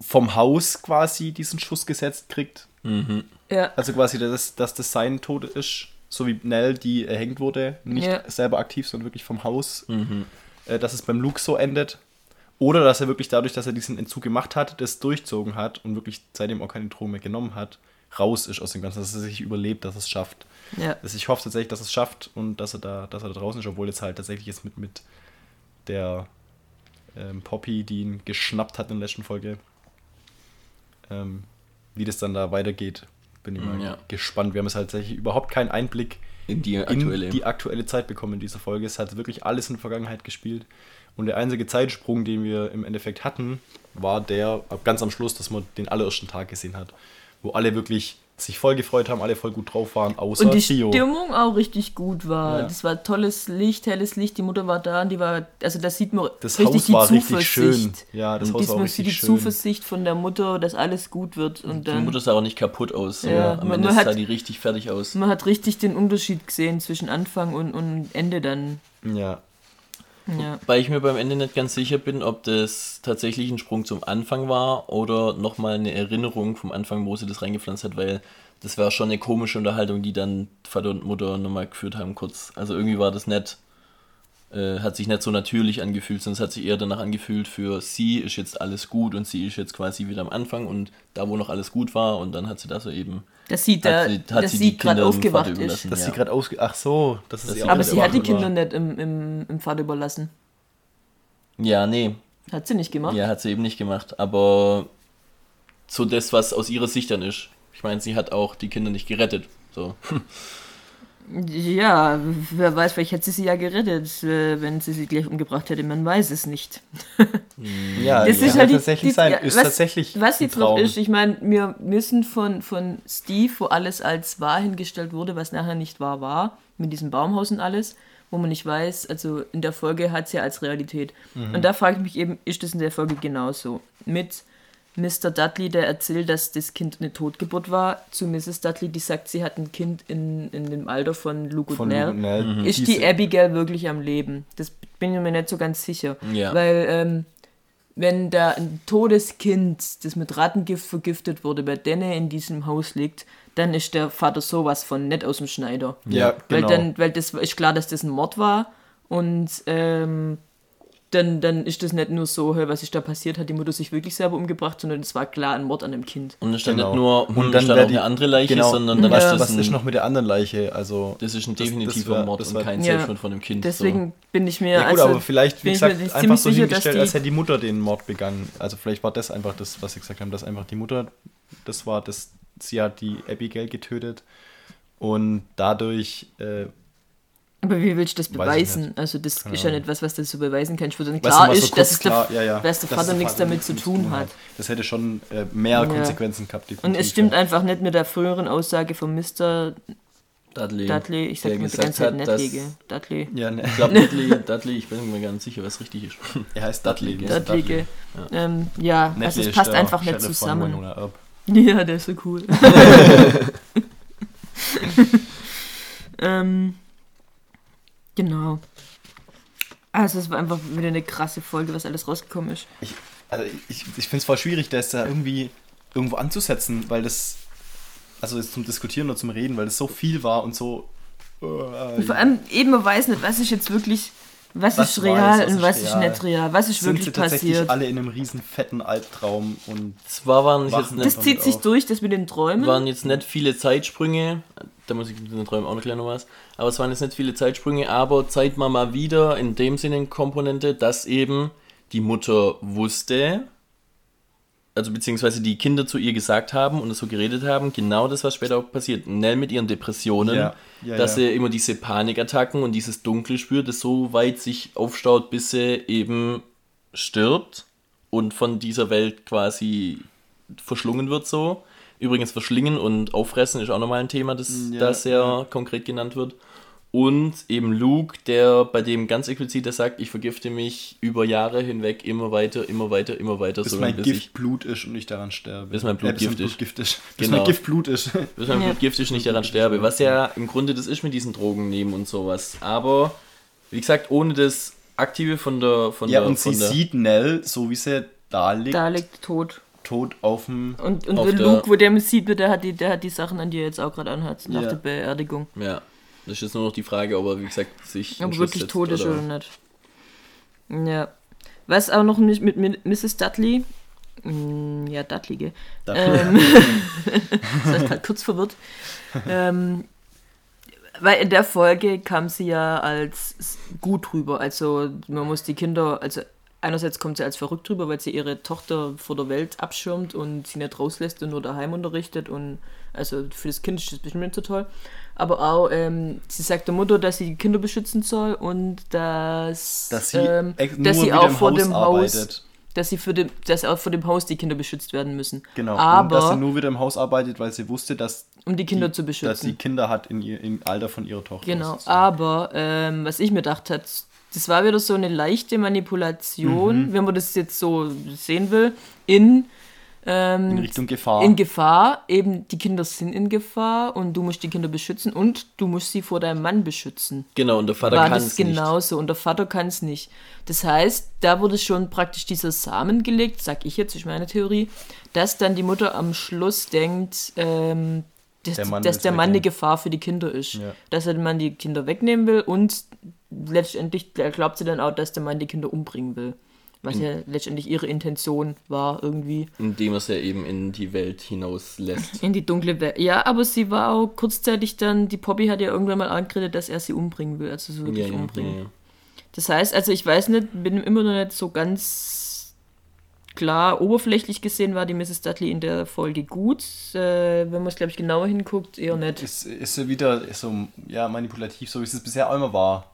vom Haus quasi diesen Schuss gesetzt kriegt. Mhm. Ja. Also quasi, dass, dass das sein Tod ist, so wie Nell, die erhängt wurde, nicht ja. selber aktiv, sondern wirklich vom Haus. Mhm. Äh, dass es beim Luke so endet. Oder dass er wirklich dadurch, dass er diesen Entzug gemacht hat, das durchzogen hat und wirklich seitdem auch keine Drogen mehr genommen hat, raus ist aus dem Ganzen, dass er sich überlebt, dass es schafft. Ja. Also ich hoffe tatsächlich, dass es schafft und dass er da, dass er da draußen ist, obwohl jetzt halt tatsächlich jetzt mit, mit der ähm, Poppy, die ihn geschnappt hat in der letzten Folge. Ähm, wie das dann da weitergeht, bin ich mal ja. gespannt. Wir haben es halt tatsächlich überhaupt keinen Einblick in die, aktuelle. in die aktuelle Zeit bekommen in dieser Folge. Es hat wirklich alles in der Vergangenheit gespielt. Und der einzige Zeitsprung, den wir im Endeffekt hatten, war der ganz am Schluss, dass man den allerersten Tag gesehen hat. Wo alle wirklich sich voll gefreut haben, alle voll gut drauf waren, außer Und die Theo. Stimmung auch richtig gut war. Ja. Das war tolles Licht, helles Licht, die Mutter war da und die war, also das sieht man das richtig Haus die war Zuversicht. Richtig schön. Ja, das und Haus war richtig die schön. Zuversicht von der Mutter, dass alles gut wird. Und dann, die Mutter sah auch nicht kaputt aus. Ja, Am Ende sah die richtig fertig aus. Man hat richtig den Unterschied gesehen zwischen Anfang und, und Ende dann. Ja. Ja. Weil ich mir beim Ende nicht ganz sicher bin, ob das tatsächlich ein Sprung zum Anfang war oder nochmal eine Erinnerung vom Anfang, wo sie das reingepflanzt hat, weil das war schon eine komische Unterhaltung, die dann Vater und Mutter nochmal geführt haben, kurz. Also irgendwie war das nett äh, hat sich nicht so natürlich angefühlt, sondern es hat sich eher danach angefühlt, für sie ist jetzt alles gut und sie ist jetzt quasi wieder am Anfang und da, wo noch alles gut war und dann hat sie da so eben. Dass sie da, sie, dass sie, sie gerade aufgewacht ist. Dass ja. sie gerade ausge... Ach so, das ist Aber sie hat die Kinder war. nicht im, im, im Vater überlassen. Ja, nee. Hat sie nicht gemacht? Ja, hat sie eben nicht gemacht. Aber so das, was aus ihrer Sicht dann ist. Ich meine, sie hat auch die Kinder nicht gerettet. So. Ja, wer weiß, vielleicht hätte sie sie ja gerettet, äh, wenn sie sie gleich umgebracht hätte. Man weiß es nicht. ja, das ist halt tatsächlich die, sein. Ist was, tatsächlich was jetzt noch ist, ich meine, wir müssen von, von Steve, wo alles als wahr hingestellt wurde, was nachher nicht wahr war, mit diesem Baumhaus und alles, wo man nicht weiß, also in der Folge hat es ja als Realität. Mhm. Und da frage ich mich eben, ist das in der Folge genauso? Mit Mr. Dudley, der erzählt, dass das Kind eine Totgeburt war, zu Mrs. Dudley, die sagt, sie hat ein Kind in, in dem Alter von Luke und Nell. Mhm. Ist die Abigail wirklich am Leben? Das bin ich mir nicht so ganz sicher. Ja. Weil, ähm, wenn da ein totes Kind, das mit Rattengift vergiftet wurde, bei denen in diesem Haus liegt, dann ist der Vater sowas von nett aus dem Schneider. Ja, genau. Weil, dann, weil das ist klar, dass das ein Mord war und ähm, dann, dann ist das nicht nur so, was ist da passiert, hat die Mutter sich wirklich selber umgebracht, sondern es war klar ein Mord an dem Kind. Und es stand genau. nicht nur hm, und dann stand auch die, eine andere Leiche, genau. sondern dann ja. was, was ist noch mit der anderen Leiche? Also das ist ein definitiver das, Mord das und kein ja. Selbstmord von dem Kind. Deswegen so. bin ich mir ja, gut, also, aber vielleicht wie gesagt einfach so sicher, hingestellt, als hätte die Mutter den Mord begangen. Also vielleicht war das einfach das, was sie gesagt haben, dass einfach die Mutter das war, dass sie hat die Abigail getötet und dadurch äh, aber wie willst du das beweisen? Also das Keine ist ja nicht was, was du so beweisen kannst. Wo dann klar ist, so dass, klar, der, ja, ja. dass der Vater nichts damit zu tun hat. Das hätte schon äh, mehr ja. Konsequenzen gehabt. Und es stimmt einfach nicht mit der früheren Aussage von Mr. Dudley. Dudley, ich sag mir die ganze Zeit Nettlige. Dudley. Ja, ne, ich glaube Dudley, Dudley, ich bin mir gar nicht sicher, was richtig ist. Er heißt Dudley. Dudley. Dudley. Ja, ähm, ja also es passt einfach nicht zusammen. Ja, der ist so cool. ähm, Genau. Also es war einfach wieder eine krasse Folge, was alles rausgekommen ist. Ich, also ich, ich finde es voll schwierig, das da irgendwie irgendwo anzusetzen, weil das, also jetzt zum Diskutieren oder zum Reden, weil das so viel war und so. Äh, und vor allem eben man weiß nicht, was ist jetzt wirklich, was, was ist real weiß, was und was ist, real. nicht real, was ist Sind wirklich sie tatsächlich passiert. alle in einem riesen fetten Albtraum und zwar waren jetzt nicht, das zieht sich auf. durch, das mit den Träumen. Waren jetzt nicht viele Zeitsprünge, da muss ich mit den Träumen auch noch gleich noch was. Aber es waren jetzt nicht viele Zeitsprünge, aber zeigt man mal wieder in dem Sinne Komponente, dass eben die Mutter wusste, also beziehungsweise die Kinder zu ihr gesagt haben und so geredet haben, genau das, was später auch passiert. Nell mit ihren Depressionen, ja, ja, dass ja. sie immer diese Panikattacken und dieses Dunkel spürt, das so weit sich aufstaut, bis sie eben stirbt und von dieser Welt quasi verschlungen wird so. Übrigens verschlingen und auffressen ist auch nochmal ein Thema, das da sehr ja. konkret genannt wird. Und eben Luke, der bei dem ganz explizit der sagt, ich vergifte mich über Jahre hinweg immer weiter, immer weiter, immer weiter. Bis so mein bis Gift ich, Blut ist und ich daran sterbe. Bis mein Blut, ja, Gift, ist. Gift ist. Bis genau. mein Gift Blut ist. Bis mein Blut Gift ist und ich daran sterbe. Was ja im Grunde das ist mit diesen Drogen nehmen und sowas. Aber, wie gesagt, ohne das Aktive von der... Von ja, der, und sie sieht Nell, so wie sie da liegt. Da liegt tot tot auf dem. Und, und wenn Luke, wo der sieht, der hat die, der hat die Sachen an, die er jetzt auch gerade anhat, nach ja. der Beerdigung. Ja. Das ist jetzt nur noch die Frage, ob er, wie gesagt, sich. Ob wirklich tot ist oder? oder nicht. Ja. Was auch noch mit, mit Mrs. Dudley. Hm, ja, Dudley, gell? Dudley. Ähm, das halt kurz verwirrt. ähm, weil in der Folge kam sie ja als gut rüber. Also man muss die Kinder, also einerseits kommt sie als verrückt drüber, weil sie ihre Tochter vor der Welt abschirmt und sie nicht rauslässt und nur daheim unterrichtet und also für das Kind ist das bestimmt nicht so toll. Aber auch, ähm, sie sagt der Mutter, dass sie die Kinder beschützen soll und dass, dass sie, ähm, dass sie auch vor Haus dem Haus dass sie für dem, dass auch vor dem Haus die Kinder beschützt werden müssen. Genau. Aber und dass sie nur wieder im Haus arbeitet, weil sie wusste, dass um die Kinder die, zu beschützen, dass sie Kinder hat in ihr im Alter von ihrer Tochter. Genau. Aber ähm, was ich mir gedacht habe, das war wieder so eine leichte Manipulation, mhm. wenn man das jetzt so sehen will, in ähm, in Richtung Gefahr. In Gefahr, eben die Kinder sind in Gefahr und du musst die Kinder beschützen und du musst sie vor deinem Mann beschützen. Genau, und der Vater kann es nicht. genauso und der Vater kann es nicht. Das heißt, da wurde schon praktisch dieser Samen gelegt, sag ich jetzt, ist meine Theorie, dass dann die Mutter am Schluss denkt, ähm, dass der Mann, dass der Mann eine Gefahr für die Kinder ist. Ja. Dass er den Mann die Kinder wegnehmen will und letztendlich glaubt sie dann auch, dass der Mann die Kinder umbringen will. Was in, ja letztendlich ihre Intention war, irgendwie. Indem er sie eben in die Welt hinaus lässt. In die dunkle Welt. Ja, aber sie war auch kurzzeitig dann, die Poppy hat ja irgendwann mal angeredet, dass er sie umbringen will, also so wirklich ja, umbringen. Ja. Das heißt, also ich weiß nicht, bin immer noch nicht so ganz klar, oberflächlich gesehen war die Mrs. Dudley in der Folge gut. Äh, wenn man es, glaube ich, genauer hinguckt, eher nicht. Ist, ist sie wieder so ja, manipulativ, so wie es bisher auch immer war.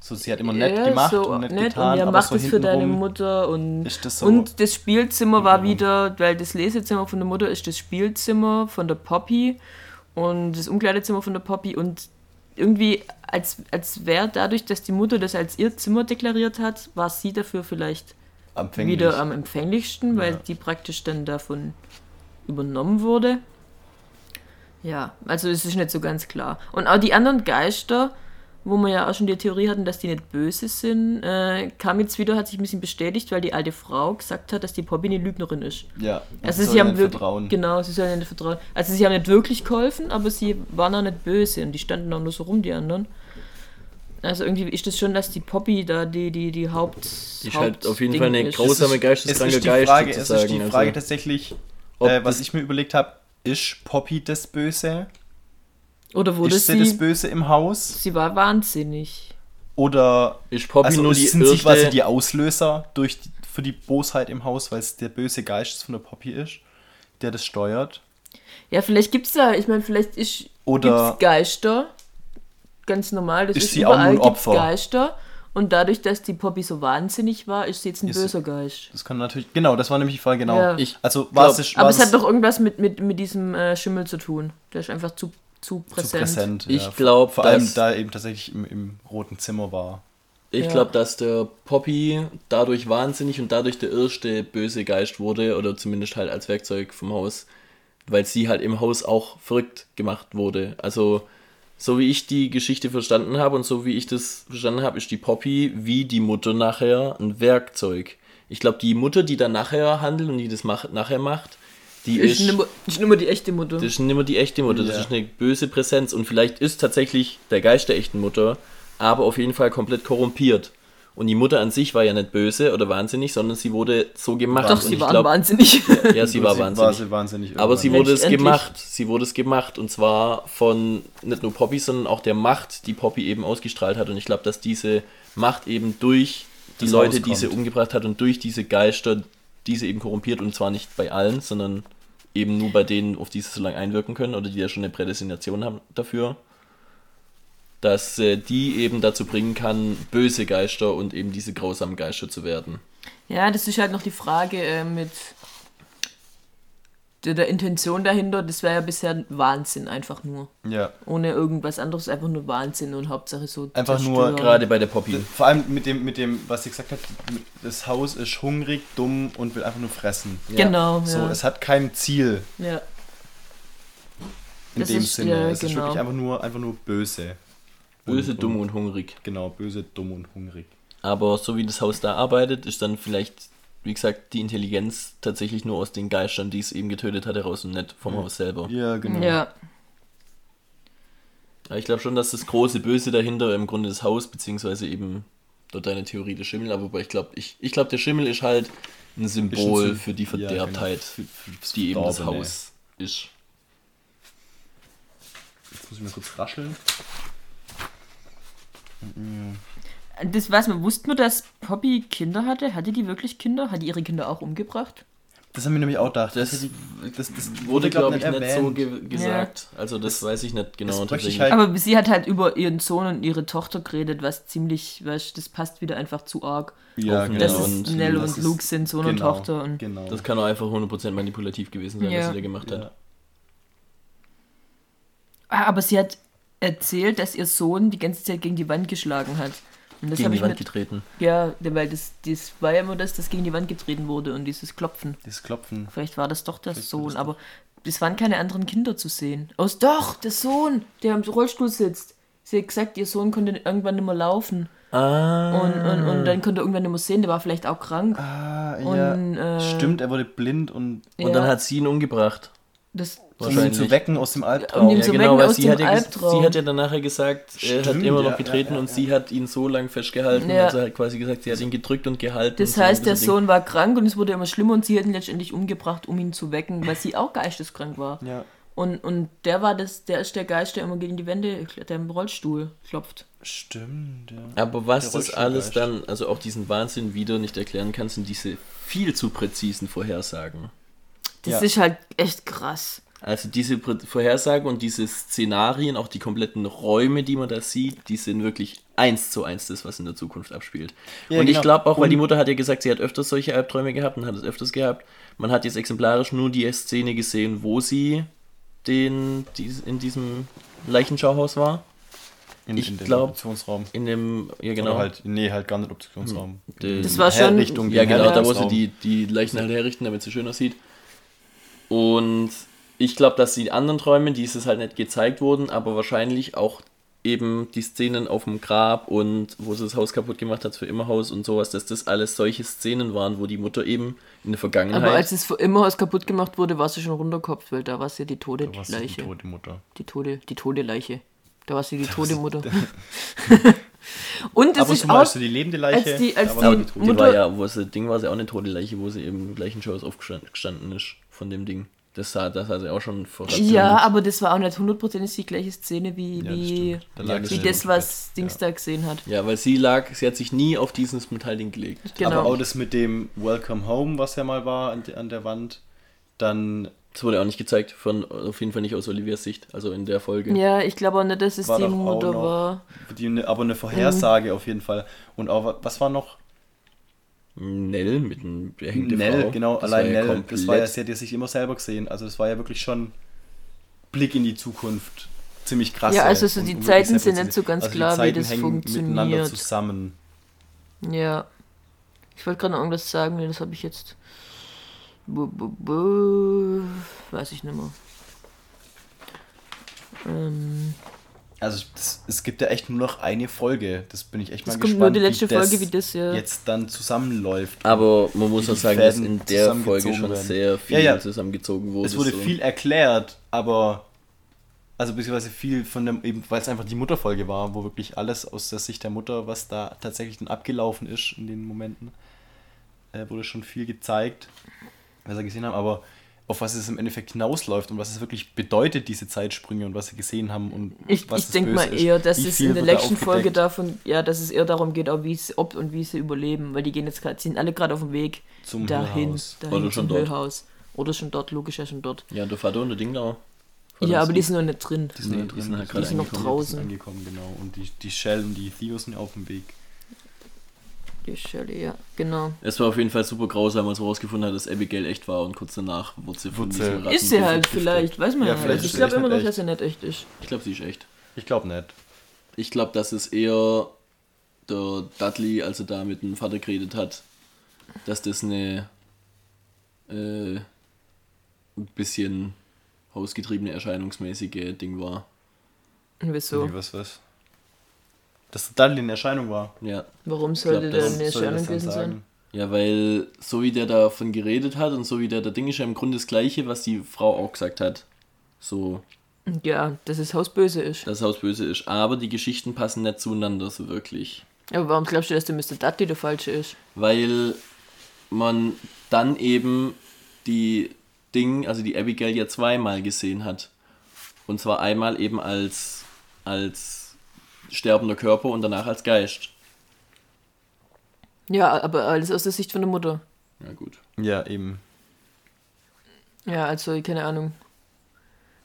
So, sie hat immer nett ja, gemacht so und nett, nett getan. Und ja, mach so das für deine Mutter. Und das, so und das Spielzimmer war wieder, weil das Lesezimmer von der Mutter ist das Spielzimmer von der Poppy und das Umkleidezimmer von der Poppy. Und irgendwie, als, als wäre dadurch, dass die Mutter das als ihr Zimmer deklariert hat, war sie dafür vielleicht wieder am empfänglichsten, weil ja. die praktisch dann davon übernommen wurde. Ja, also es ist nicht so ganz klar. Und auch die anderen Geister wo wir ja auch schon die Theorie hatten, dass die nicht böse sind, äh, kam jetzt wieder, hat sich ein bisschen bestätigt, weil die alte Frau gesagt hat, dass die Poppy eine Lügnerin ist. Ja, also sie haben wirklich, vertrauen. Genau, sie sollen ja nicht vertrauen. Also sie haben nicht wirklich geholfen, aber sie waren auch nicht böse und die standen auch nur so rum, die anderen. Also irgendwie ist das schon, dass die Poppy da die, die, die Haupt. Die ist halt auf jeden Fall eine grausame geisteskranke Geist. Frage, es ist die Frage also, tatsächlich, äh, was ich mir überlegt habe, ist Poppy das Böse? Oder wurde ist sie, das Böse im Haus? Sie war wahnsinnig. Oder ist Poppy also nur die sind sie quasi die Auslöser durch die, für die Bosheit im Haus, weil es der böse Geist von der Poppy ist, der das steuert? Ja, vielleicht gibt es da, ich meine, vielleicht ist Oder Geister, ganz normal, das ist, ist sie überall auch ein Opfer. Geister. Und dadurch, dass die Poppy so wahnsinnig war, ist sie jetzt ein ist, böser Geist. Das kann natürlich, genau, das war nämlich die Frage, genau. Ja. Ich, also, was ist, aber es hat doch irgendwas mit, mit, mit diesem äh, Schimmel zu tun. Der ist einfach zu zu präsent. Zu präsent ich ja. glaube, vor allem da eben tatsächlich im, im roten Zimmer war. Ich ja. glaube, dass der Poppy dadurch wahnsinnig und dadurch der erste böse Geist wurde, oder zumindest halt als Werkzeug vom Haus, weil sie halt im Haus auch verrückt gemacht wurde. Also, so wie ich die Geschichte verstanden habe und so wie ich das verstanden habe, ist die Poppy wie die Mutter nachher ein Werkzeug. Ich glaube, die Mutter, die dann nachher handelt und die das mach, nachher macht, die ist, ist, nimmer, ist nimmer die echte Mutter. Das ist nimmer die echte Mutter, das ja. ist eine böse Präsenz. Und vielleicht ist tatsächlich der Geist der echten Mutter, aber auf jeden Fall komplett korrumpiert. Und die Mutter an sich war ja nicht böse oder wahnsinnig, sondern sie wurde so gemacht. Doch, sie war glaub, wahnsinnig. Ja, ja sie war wahnsinnig. War sie wahnsinnig aber sie wurde es gemacht. Sie wurde es gemacht. Und zwar von nicht nur Poppy, sondern auch der Macht, die Poppy eben ausgestrahlt hat. Und ich glaube, dass diese Macht eben durch die das Leute, die sie umgebracht hat und durch diese Geister, diese eben korrumpiert und zwar nicht bei allen, sondern eben nur bei denen, auf die sie so lange einwirken können oder die ja schon eine Prädestination haben dafür, dass äh, die eben dazu bringen kann, böse Geister und eben diese grausamen Geister zu werden. Ja, das ist halt noch die Frage äh, mit der, der Intention dahinter, das wäre ja bisher Wahnsinn einfach nur. Ja. Ohne irgendwas anderes, einfach nur Wahnsinn und Hauptsache so. Einfach nur gerade bei der Poppy. Vor allem mit dem, mit dem, was sie gesagt hat, das Haus ist hungrig, dumm und will einfach nur fressen. Ja. Genau. So, ja. es hat kein Ziel. Ja. In das dem ist, Sinne. Ja, es genau. ist wirklich einfach nur, einfach nur böse. Böse, und, dumm und hungrig. Genau, böse, dumm und hungrig. Aber so wie das Haus da arbeitet, ist dann vielleicht wie gesagt, die Intelligenz tatsächlich nur aus den Geistern, die es eben getötet hat, heraus und nicht vom ja. Haus selber. Ja, genau. Ja. Aber ich glaube schon, dass das große Böse dahinter im Grunde das Haus, beziehungsweise eben dort deine Theorie der Schimmel, aber ich glaube, ich, ich glaube, der Schimmel ist halt ein Symbol ein für die Verderbtheit, ja, genau. die eben das Haus ist. Jetzt muss ich mal kurz rascheln. Das weiß man. Wussten wir, dass Poppy Kinder hatte? Hatte die wirklich Kinder? Hat die ihre Kinder auch umgebracht? Das haben wir nämlich auch gedacht. Das, das, das, das wurde, glaube ich, nicht, nicht so ge gesagt. Ja. Also das, weiß ich nicht genau. Ich halt Aber sie hat halt über ihren Sohn und ihre Tochter geredet, was ziemlich, weißt, das passt wieder einfach zu arg. Ja, genau. Dass und Nell und Luke sind Sohn genau, und Tochter. Und genau. Das kann auch einfach 100% manipulativ gewesen sein, ja. was sie da gemacht hat. Ja. Ah, aber sie hat erzählt, dass ihr Sohn die ganze Zeit gegen die Wand geschlagen hat. gegen die Wand nicht, getreten. Ja, weil das, das war ja immer das, das gegen die Wand getreten wurde und dieses Klopfen. Dieses Klopfen. Vielleicht war das doch der Vielleicht Sohn, aber es waren keine anderen Kinder zu sehen. Aus doch, der Sohn, der im Rollstuhl sitzt. Sie hat gesagt, ihr Sohn konnte irgendwann nicht mehr laufen. Ah. Und, und, und dann konnte er irgendwann nicht mehr sehen, der war vielleicht auch krank. Ah, ja. Und, äh, Stimmt, er wurde blind und. Und ja. dann hat sie ihn umgebracht. Das um ihn zu wecken aus dem Albtraum. Um ihn ja, zu genau, weil sie hat, ja sie hat ja dann nachher gesagt, Stimmt, er hat immer noch getreten ja, und sie hat ihn so lange festgehalten. Ja. Also hat quasi gesagt, sie hat ihn gedrückt und gehalten. Das und heißt, so der Sohn war krank und es wurde immer schlimmer und sie hat ihn letztendlich umgebracht, um ihn zu wecken, weil sie auch geisteskrank war. Ja. Und, und der war das, der ist der Geist, der immer gegen die Wände, der im Rollstuhl klopft. Stimmt, ja. Aber was das alles dann, also auch diesen Wahnsinn wieder nicht erklären kann, sind diese viel zu präzisen Vorhersagen. Das ja. ist halt echt krass. Also diese Vorhersagen und diese Szenarien, auch die kompletten Räume, die man da sieht, die sind wirklich eins zu eins das, was in der Zukunft abspielt. Ja, und genau. ich glaube auch, weil die Mutter hat ja gesagt, sie hat öfters solche Albträume gehabt und hat es öfters gehabt. Man hat jetzt exemplarisch nur die Szene gesehen, wo sie den, die, in diesem Leichenschauhaus war. In, ich in dem glaub, Optionsraum. In dem, ja genau. Oder halt, nee, halt gar nicht Optionsraum. Hm. Das war schon. Ja genau, da wo sie die, die Leichen halt herrichten, damit sie schön aussieht. Und ich glaube, dass die anderen Träume, dieses halt nicht gezeigt wurden, aber wahrscheinlich auch eben die Szenen auf dem Grab und wo sie das Haus kaputt gemacht hat für Immerhaus und sowas, dass das alles solche Szenen waren, wo die Mutter eben in der Vergangenheit. Aber als es für Immerhaus kaputt gemacht wurde, war sie schon runterkopft, weil da war sie die tote da Leiche. Die tote Mutter. Die tote, die tote Leiche. Da war sie die tote Mutter. und es ist auch also die lebende Leiche. Als die, als aber die, die Mutter war ja, wo sie Ding war sie auch eine tote Leiche, wo sie eben im gleichen Show aufgestanden ist von dem Ding. Das sah, das sah sie auch schon vor. Ja, aber das war auch nicht hundertprozentig die gleiche Szene wie, ja, wie, das, wie das, was Dings ja. da gesehen hat. Ja, weil sie lag, sie hat sich nie auf dieses Metallding gelegt. Genau. Aber auch das mit dem Welcome Home, was ja mal war an, an der Wand, dann das wurde auch nicht gezeigt, von, auf jeden Fall nicht aus Olivias Sicht, also in der Folge. Ja, ich glaube auch nicht, dass es war die Mutter war. Die, aber eine Vorhersage mhm. auf jeden Fall. Und auch, was war noch? Nell mit einem hängende Nell, Frau. genau, das allein Nell. Ja das war ja, sie hat ja sich immer selber gesehen. Also das war ja wirklich schon Blick in die Zukunft. Ziemlich krass. Ja, also so die Zeiten sind nicht so ganz also klar, wie das funktioniert. zusammen. Ja. Ich wollte gerade noch irgendwas sagen, das habe ich jetzt. Weiß ich nicht mehr. Ähm. Also das, es gibt ja echt nur noch eine Folge. Das bin ich echt mal es gespannt. Kommt nur die letzte wie Folge, wie das ja jetzt dann zusammenläuft. Aber man muss auch sagen, dass in der Folge schon werden. sehr viel ja, ja. zusammengezogen wurde. Es wurde so. viel erklärt, aber also beziehungsweise viel von dem, eben weil es einfach die Mutterfolge war, wo wirklich alles aus der Sicht der Mutter, was da tatsächlich dann abgelaufen ist in den Momenten, äh, wurde schon viel gezeigt, was wir gesehen haben, aber auf was es im Endeffekt hinausläuft und was es wirklich bedeutet, diese Zeitsprünge und was sie gesehen haben und ich, was Ich denke mal eher, dass es in der letzten Folge davon, ja, dass es eher darum geht, ob, ob und wie sie überleben, weil die gehen jetzt gerade, sind alle gerade auf dem Weg zum dahin, dahin Oder schon zum dort. Höhlhaus. Oder schon dort, logisch ja schon dort. Ja, der Vater und der Dinglau. Ja, aber die sind noch nicht drin. Die sind, nee, drin. die sind, halt die sind noch draußen. angekommen, genau. Und die, die Shell und die Theo sind auf dem Weg. Die Shirley, ja, genau. Es war auf jeden Fall super grausam, als man herausgefunden hat, dass Abigail echt war und kurz danach wurde sie von diesem Ratten Ist sie halt vielleicht, weiß man ja, ja nicht. Ich glaube immer noch, dass sie nicht echt ist. Ich glaube, sie ist echt. Ich glaube nicht. Ich glaube, dass es eher der Dudley, als er da mit dem Vater geredet hat, dass das eine äh, ein bisschen hausgetriebene, erscheinungsmäßige Ding war. Wieso? Wie, was, was? Dass Dudley in Erscheinung war. Ja. Warum sollte glaub, der in Erscheinung gewesen sein? Ja, weil so wie der davon geredet hat und so wie der der Ding ist ja im Grunde das gleiche, was die Frau auch gesagt hat. So. Ja, dass das Haus böse ist. Dass das Haus böse ist. Aber die Geschichten passen nicht zueinander so wirklich. Aber warum glaubst du, dass der Mr. Dudley der falsche ist? Weil man dann eben die Ding, also die Abigail ja zweimal gesehen hat. Und zwar einmal eben als, als sterbender Körper und danach als Geist. Ja, aber alles aus der Sicht von der Mutter. Ja, gut. Ja, eben. Ja, also, keine Ahnung.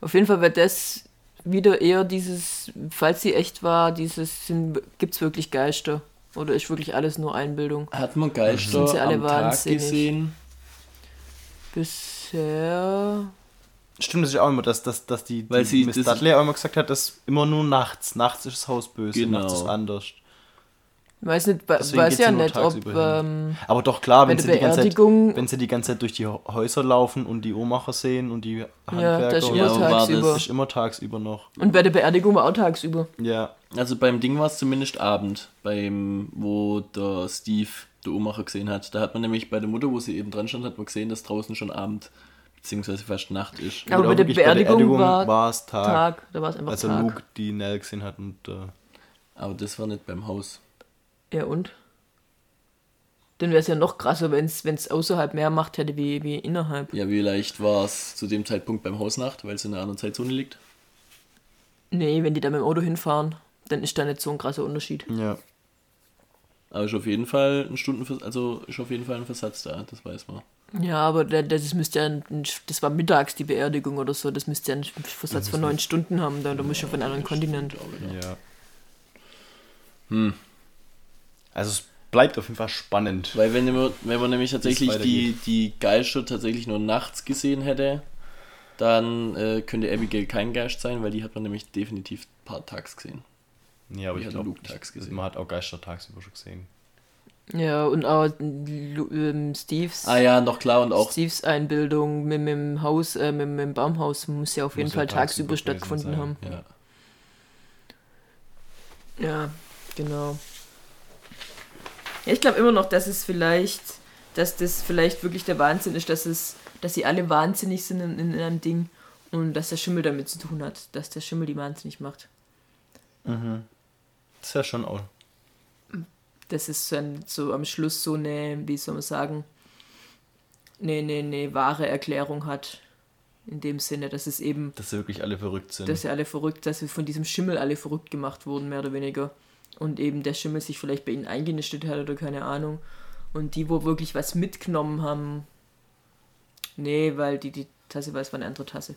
Auf jeden Fall wäre das wieder eher dieses, falls sie echt war, dieses, gibt es wirklich Geister? Oder ist wirklich alles nur Einbildung? Hat man Geister sind sie alle am wahnsinnig? Tag gesehen? Bisher Stimmt, das ist auch immer, dass, dass, dass die, Weil die sie, Miss Dudley auch immer gesagt hat, dass immer nur nachts. Nachts ist das Haus böse, genau. nachts ist anders. Weiß nicht, weiß ja nicht, ob. Ähm, aber doch klar, wenn sie, die ganze Zeit, wenn sie die ganze Zeit durch die Häuser laufen und die Uhrmacher sehen und die Handwerker. Ja, das ist immer ja, tagsüber. Das ist immer tagsüber noch. Und bei der Beerdigung war auch tagsüber. Ja. Also beim Ding war es zumindest Abend, beim, wo der Steve der Uhrmacher gesehen hat. Da hat man nämlich bei der Mutter, wo sie eben dran stand, hat man gesehen, dass draußen schon Abend beziehungsweise fast Nacht ist. Aber bei der, Beerdigung bei der Beerdigung war es Tag. Tag. Da war es einfach also Tag. Luke die Nell gesehen hat und. Äh, aber das war nicht beim Haus. Ja und? Dann wäre es ja noch krasser, wenn es außerhalb mehr Macht hätte wie, wie innerhalb. Ja, wie leicht war es zu dem Zeitpunkt beim Hausnacht, weil es in einer anderen Zeitzone liegt? Nee, wenn die da mit dem Auto hinfahren, dann ist da nicht so ein krasser Unterschied. Ja. Aber ist auf jeden Fall ein Stunden, also ist auf jeden Fall ein Versatz da, das weiß man. Ja, aber das müsste ja, das war mittags die Beerdigung oder so, das müsste ja einen Versatz von neun Stunden haben, da, da muss schon von einem anderen Kontinent. Ja. Hm. Also es bleibt auf jeden Fall spannend. Weil wenn man, wenn man nämlich tatsächlich die, die Geister tatsächlich nur nachts gesehen hätte, dann äh, könnte Abigail kein Geist sein, weil die hat man nämlich definitiv ein paar Tags gesehen. Ja, aber die ich glaube, man hat auch Geister tagsüber schon gesehen. Ja, und auch ähm, Steves. Ah ja, noch klar und auch. Steves Einbildung mit, mit dem Haus, äh, mit, mit dem Baumhaus muss ja auf jeden Fall tagsüber, stattgefunden haben. Ja. Ja, genau. Ja, ich glaube immer noch, dass es vielleicht, dass das vielleicht wirklich der Wahnsinn ist, dass es, dass sie alle wahnsinnig sind in, in einem Ding und dass der Schimmel damit zu tun hat, dass der Schimmel die wahnsinnig macht. Mhm. Das ist ja schon auch. Das ist dann so am Schluss so eine, wie soll man sagen, eine, eine, eine wahre Erklärung hat. In dem Sinne, dass es eben. Dass sie wirklich alle verrückt sind. Dass sie alle verrückt, dass sie von diesem Schimmel alle verrückt gemacht wurden, mehr oder weniger und eben der Schimmel sich vielleicht bei ihnen eingenistet hat oder keine Ahnung. Und die, wo wirklich was mitgenommen haben, nee, weil die, die Tasse war, es war eine andere Tasse.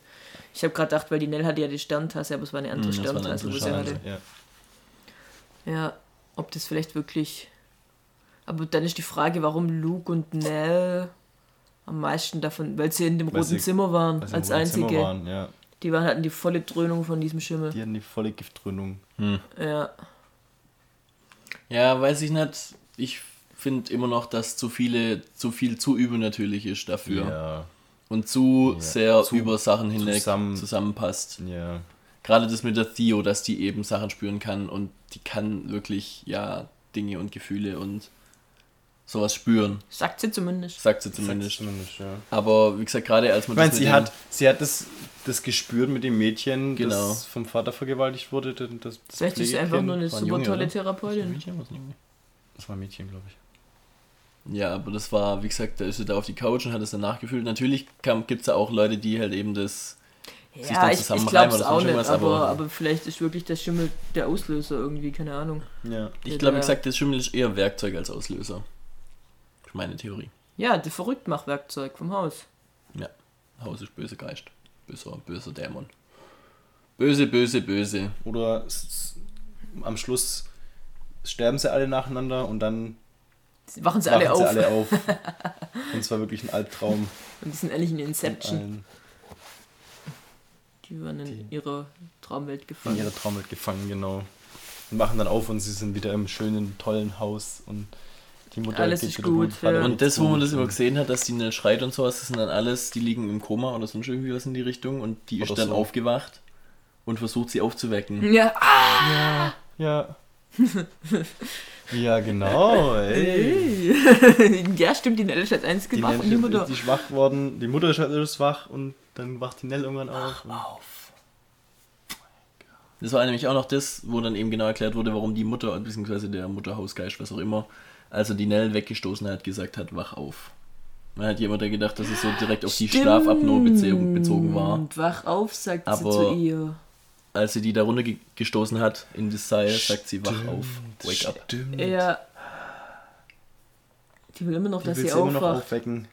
Ich habe gerade gedacht, weil die Nell hatte ja die Sterntasse, aber es war eine andere mm, Sterntasse, eine andere wo sie hatte. Ja. ja, ob das vielleicht wirklich. Aber dann ist die Frage, warum Luke und Nell am meisten davon, weil sie in dem weil roten sie, Zimmer waren, als einzige. Waren, ja. Die waren, hatten die volle Dröhnung von diesem Schimmel. Die hatten die volle Giftdröhnung. Hm. Ja. Ja, weiß ich nicht. Ich finde immer noch, dass zu viele, zu viel zu übernatürlich ist dafür. Ja. Und zu ja. sehr zu über Sachen hinweg zusammen, zusammenpasst. Ja. Gerade das mit der Theo, dass die eben Sachen spüren kann und die kann wirklich, ja, Dinge und Gefühle und sowas spüren. Sagt sie zumindest. Sagt sie zumindest. Sagt sie zumindest ja. Aber wie gesagt, gerade als man ich meine, sie hat, sie hat das, das gespürt mit dem Mädchen, genau. das vom Vater vergewaltigt wurde. Das, das Vielleicht ist sie einfach nur eine super Junge, tolle Therapeutin. Das, das war ein Mädchen, glaube ich. Ja, aber das war, wie gesagt, da ist sie da auf die Couch und hat es dann nachgefühlt. Natürlich gibt es da auch Leute, die halt eben das ja, sich dann zusammen ich, ich glaube es auch nicht, aber, aber, aber, vielleicht ist wirklich der Schimmel der Auslöser irgendwie, keine Ahnung. Ja, ich glaube, wie gesagt, das Schimmel ist eher Werkzeug als Auslöser. Meine Theorie. Ja, der Verrücktmachwerkzeug vom Haus. Ja, Haus ist böse Geist. Böser, böser Dämon. Böse, böse, böse. Oder am Schluss sterben sie alle nacheinander und dann wachen sie, wachen alle, sie auf. alle auf. und es war wirklich ein Albtraum. Und die sind ehrlich in Inception. Die waren in die ihrer Traumwelt gefangen. In ihrer Traumwelt gefangen, genau. Und machen dann auf und sie sind wieder im schönen, tollen Haus und die Mutter alles ist gut. Ja. Und das, wo man das immer gesehen hat, dass die nicht schreit und sowas, das sind dann alles, die liegen im Koma oder sonst irgendwie was in die Richtung und die oder ist dann so. aufgewacht und versucht sie aufzuwecken. Ja. Ah! Ja. Ja. ja, genau. Ey. ja, stimmt, die Nelle ist als einzige die wach und die Mutter. Die ist wach geworden, die Mutter ist halt wach und dann wacht die Nelle irgendwann auf. auf. Das war nämlich auch noch das, wo dann eben genau erklärt wurde, warum die Mutter, beziehungsweise der Mutterhausgeist, was auch immer, als er die Nell weggestoßen hat, gesagt hat, wach auf. Man hat jemand gedacht, dass es so direkt auf die Schlafapnoe bezogen war. Und wach auf, sagt Aber sie zu ihr. Als sie die da runter gestoßen hat in das Seil, sagt sie, wach auf, wake up. Stimmt. Ja. Die will immer noch, die dass sie aufwacht. Noch aufwecken.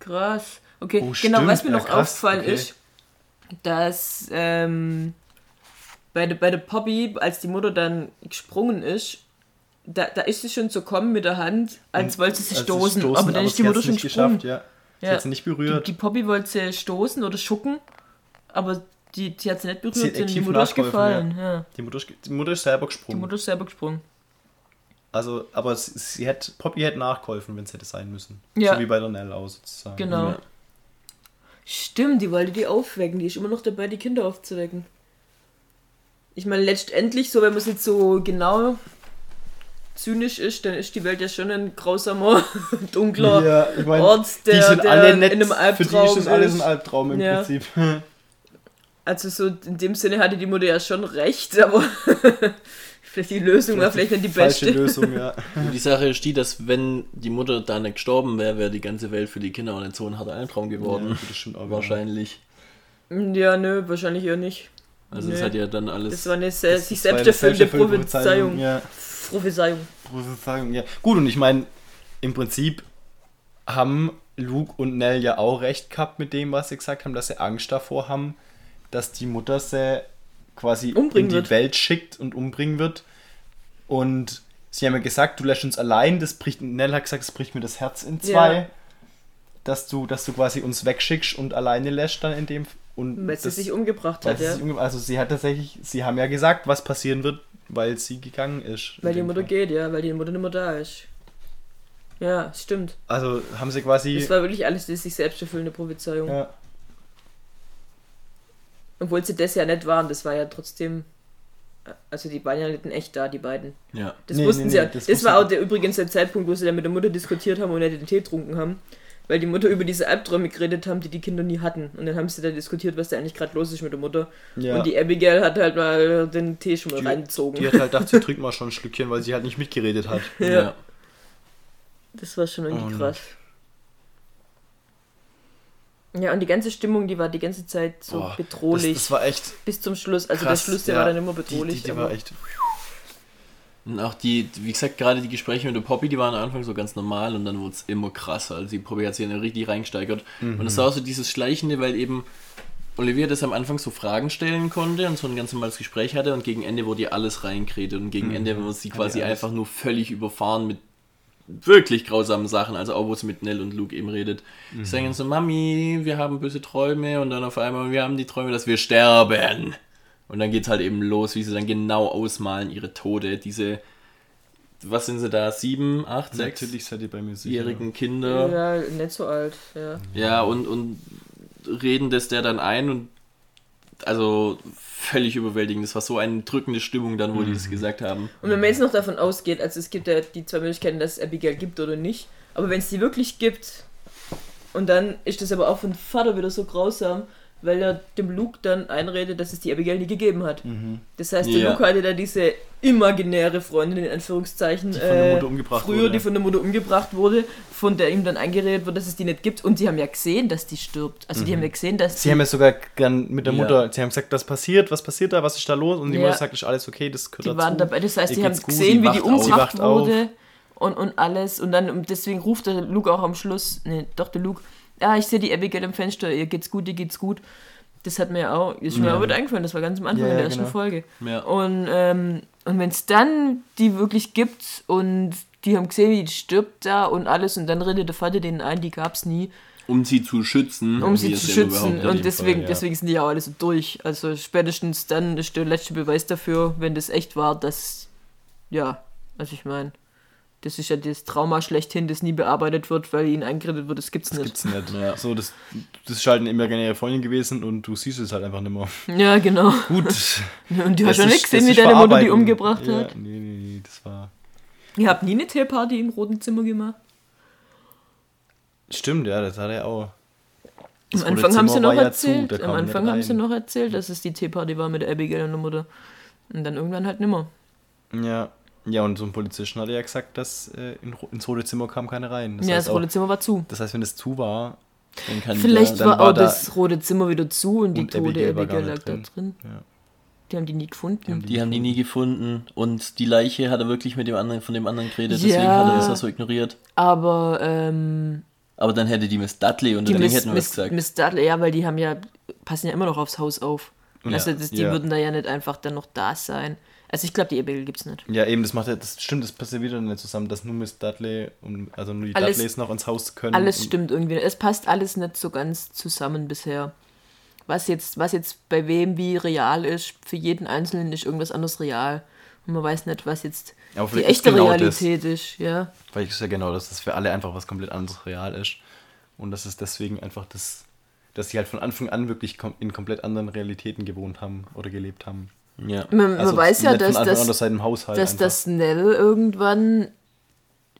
Krass. Okay, oh, genau, was mir ja, noch krass. aufgefallen okay. ist, dass ähm, bei, der, bei der Poppy, als die Mutter dann gesprungen ist, da, da ist sie schon zu kommen mit der Hand, als wollte sie stoßen, stoßen, aber dann ist die Mutter schon gesprungen. ja. Sie ja. hat sie nicht berührt. Die, die Poppy wollte sie stoßen oder schucken, aber die, die hat sie nicht berührt, sie die Mutter ist gefallen. Ja. Ja. Die, Mutter, die Mutter ist selber gesprungen. Die Mutter ist selber gesprungen. Also, aber sie, sie hätte, Poppy hätte nachgeholfen, wenn es hätte sein müssen. Ja. So wie bei der Nell aus sozusagen. Genau. Stimmt, die wollte die aufwecken. Die ist immer noch dabei, die Kinder aufzuwecken. Ich meine, letztendlich, so wenn man es jetzt so genau zynisch ist, dann ist die Welt ja schon ein grausamer, dunkler ja, ich mein, Ort, der, die sind der alle nett, in einem Albtraum für die ist das alles ein Albtraum im ja. Prinzip. Also so in dem Sinne hatte die Mutter ja schon recht, aber vielleicht die Lösung war vielleicht nicht die beste. Falsche Lösung, ja. die Sache ist die, dass wenn die Mutter da nicht gestorben wäre, wäre die ganze Welt für die Kinder auch nicht so ein harter Albtraum geworden. Ja, das stimmt auch wahrscheinlich. Ja, nö, wahrscheinlich eher nicht. Also es hat ja dann alles. Das war eine sehr, sich selbst erfüllende Prophezeiung. Ja. Prophezeiung. Prophezeiung, ja. Gut, und ich meine, im Prinzip haben Luke und Nell ja auch recht gehabt mit dem, was sie gesagt haben, dass sie Angst davor haben, dass die Mutter sie quasi umbringen in die wird. Welt schickt und umbringen wird. Und sie haben ja gesagt, du lässt uns allein, das bricht, Nell hat gesagt, das bricht mir das Herz in zwei. Ja. Dass du, dass du quasi uns wegschickst und alleine lässt dann in dem und weil das, sie sich umgebracht hat, ja. Umge also sie hat tatsächlich, sie haben ja gesagt, was passieren wird, weil sie gegangen ist. Weil die Mutter Fall. geht, ja, weil die Mutter nicht mehr da ist. Ja, stimmt. Also haben sie quasi. Das war wirklich alles die sich selbst erfüllende Prophezeiung. Ja. Obwohl sie das ja nicht waren, das war ja trotzdem. Also die waren ja nicht echt da, die beiden. Ja. Das nee, wussten nee, sie ja. Das, das war auch der, übrigens der Zeitpunkt, wo sie dann mit der Mutter diskutiert haben und nicht den Tee getrunken haben. Weil die Mutter über diese Albträume geredet haben, die die Kinder nie hatten. Und dann haben sie da diskutiert, was da eigentlich gerade los ist mit der Mutter. Ja. Und die Abigail hat halt mal den Tee schon mal die, reingezogen. Die hat halt gedacht, sie trinkt mal schon ein Schlückchen, weil sie halt nicht mitgeredet hat. ja. ja. Das war schon irgendwie und krass. Ja, und die ganze Stimmung, die war die ganze Zeit so oh, bedrohlich. Das, das, war echt. Bis zum Schluss. Also krass, der Schluss, der ja, war dann immer bedrohlich. Die, die, die war echt. Und auch die, wie gesagt, gerade die Gespräche mit der Poppy, die waren am Anfang so ganz normal und dann wurde es immer krasser. Also die Poppy hat sich dann richtig reingesteigert. Mhm. Und es war auch so dieses Schleichende, weil eben Olivia das am Anfang so Fragen stellen konnte und so ein ganz normales Gespräch hatte und gegen Ende wurde ihr alles reingeredet und gegen mhm. Ende wurde sie quasi einfach nur völlig überfahren mit wirklich grausamen Sachen, also auch wo sie mit Nell und Luke eben redet. Mhm. Sie sagen so, Mami, wir haben böse Träume und dann auf einmal, wir haben die Träume, dass wir sterben. Und dann geht es halt eben los, wie sie dann genau ausmalen, ihre Tode, diese, was sind sie da, sieben, acht, sechs? Natürlich seid ihr bei mir sicher. Jährigen Kinder. Ja, nicht so alt, ja. Ja, und, und reden das der dann ein und also völlig überwältigend. Das war so eine drückende Stimmung dann, wo mhm. die das gesagt haben. Und wenn man jetzt noch davon ausgeht, also es gibt ja die zwei Möglichkeiten, dass es Abigail gibt oder nicht, aber wenn es die wirklich gibt, und dann ist das aber auch von Vater wieder so grausam, weil er dem Luke dann einredet, dass es die Abigail nie gegeben hat. Mhm. Das heißt, der ja. Luke hatte da diese imaginäre Freundin, in Anführungszeichen, die von der Mutter äh, umgebracht früher, wurde. die von der Mutter umgebracht wurde, von der ihm dann eingeredet wird, dass es die nicht gibt. Und sie haben ja gesehen, dass die stirbt. Also mhm. die haben ja gesehen, dass Sie haben ja sogar gern mit der Mutter, ja. sie haben gesagt, was passiert, was passiert da, was ist da los? Und die ja. Mutter sagt, ist alles okay, das gehört Die dazu. waren dabei, das heißt, die haben gesehen, wie die umgebracht wurde und, und alles. Und dann, deswegen ruft der Luke auch am Schluss, nee, doch der Luke, ja, ich sehe die Abigail im Fenster, ihr geht's gut, ihr geht's gut. Das hat mir auch, ist mir ja. auch mit eingefallen, das war ganz am Anfang ja, in der ersten genau. Folge. Ja. Und, ähm, und wenn es dann die wirklich gibt und die haben gesehen, wie die stirbt da und alles und dann redet der Vater denen ein, die gab es nie. Um sie zu schützen. Um sie zu schützen. Und deswegen, Fall, ja. deswegen sind die ja auch alle so durch. Also spätestens dann ist der letzte Beweis dafür, wenn das echt war, dass, ja, also ich meine. Das ist ja das Trauma schlechthin, das nie bearbeitet wird, weil ihnen eingeredet wird, das gibt's das nicht. Das gibt's nicht. Ja. So, das, das ist halt eine imaginäre Freundin gewesen und du siehst es halt einfach nicht mehr. Ja, genau. Gut. Und du hast schon nicht gesehen, wie deine Mutter die umgebracht ja, hat. Nee, nee, nee, das war. Ihr habt nie eine Teeparty im roten Zimmer gemacht? Stimmt, ja, das hat er auch. Das Am Anfang haben sie noch erzählt, ja zu, am Anfang haben sie noch erzählt, dass es die Teeparty war mit der Abigail und der Mutter. Und dann irgendwann halt nimmer. Ja, ja, und so ein Polizisten hat ja gesagt, dass äh, in, ins rote Zimmer kam keine rein. Das ja, das rote auch, Zimmer war zu. Das heißt, wenn es zu war, dann kann Vielleicht da, dann war, war auch da das rote Zimmer wieder zu und die und tote Abigail lag da drin. Ja. Die haben die nie gefunden. Die haben die, die, haben die nie gefunden. Und die Leiche hat er wirklich mit dem anderen, von dem anderen geredet, deswegen ja, hat er das auch so ignoriert. Aber, ähm, Aber dann hätte die Miss Dudley und dann hätten wir es gesagt. Miss Dudley, ja, weil die haben ja, passen ja immer noch aufs Haus auf. Ja. Also das, die ja. würden da ja nicht einfach dann noch da sein. Also ich glaube, die Abigail gibt es nicht. Ja, eben, das macht ja, das stimmt, das passt ja wieder nicht zusammen, dass nur Miss Dudley und also nur die alles, Dudleys noch ins Haus können. Alles stimmt irgendwie. Es passt alles nicht so ganz zusammen bisher. Was jetzt, was jetzt bei wem wie real ist, für jeden Einzelnen ist irgendwas anderes real. Man weiß nicht, was jetzt die echte genau Realität das. ist. Ja. Weil ich ja genau, dass das für alle einfach was komplett anderes real ist. Und dass es deswegen einfach das, dass sie halt von Anfang an wirklich in komplett anderen Realitäten gewohnt haben oder gelebt haben. Ja. Man, man also weiß ja, dass, das, dass das Nell irgendwann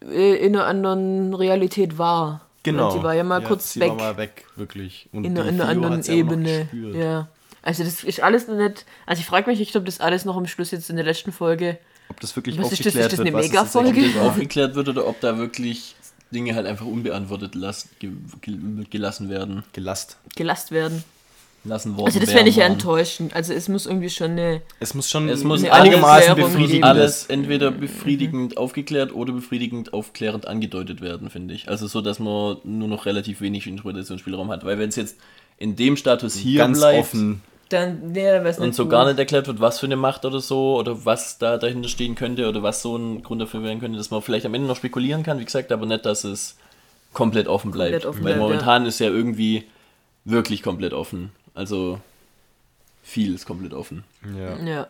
äh, in einer anderen Realität war. Genau. sie war ja mal ja, kurz sie weg. Sie war mal weg, wirklich. Und in, in einer anderen Ebene. Ja. Also das ist alles noch nicht. Also ich frage mich, ich glaube, das alles noch am Schluss jetzt in der letzten Folge. Ob das wirklich was aufgeklärt ist das, ist das eine wird, Mega-Folge? aufgeklärt wird oder ob da wirklich Dinge halt einfach unbeantwortet las, ge, gelassen werden. Gelast. Gelast werden. Lassen worden Also das ich ja enttäuschend. Also es muss irgendwie schon eine. Es muss schon es muss einigermaßen befriedigend alles entweder befriedigend mhm. aufgeklärt oder befriedigend aufklärend angedeutet werden, finde ich. Also so, dass man nur noch relativ wenig Interpretationsspielraum hat. Weil wenn es jetzt in dem Status hier Ganz bleibt, offen dann, nee, dann und so gut. gar nicht erklärt wird, was für eine Macht oder so oder was da dahinter stehen könnte oder was so ein Grund dafür werden könnte, dass man vielleicht am Ende noch spekulieren kann, wie gesagt, aber nicht, dass es komplett offen bleibt. Komplett offen Weil bleibt, momentan ja. ist ja irgendwie wirklich komplett offen. Also viel ist komplett offen. Ja. Ja,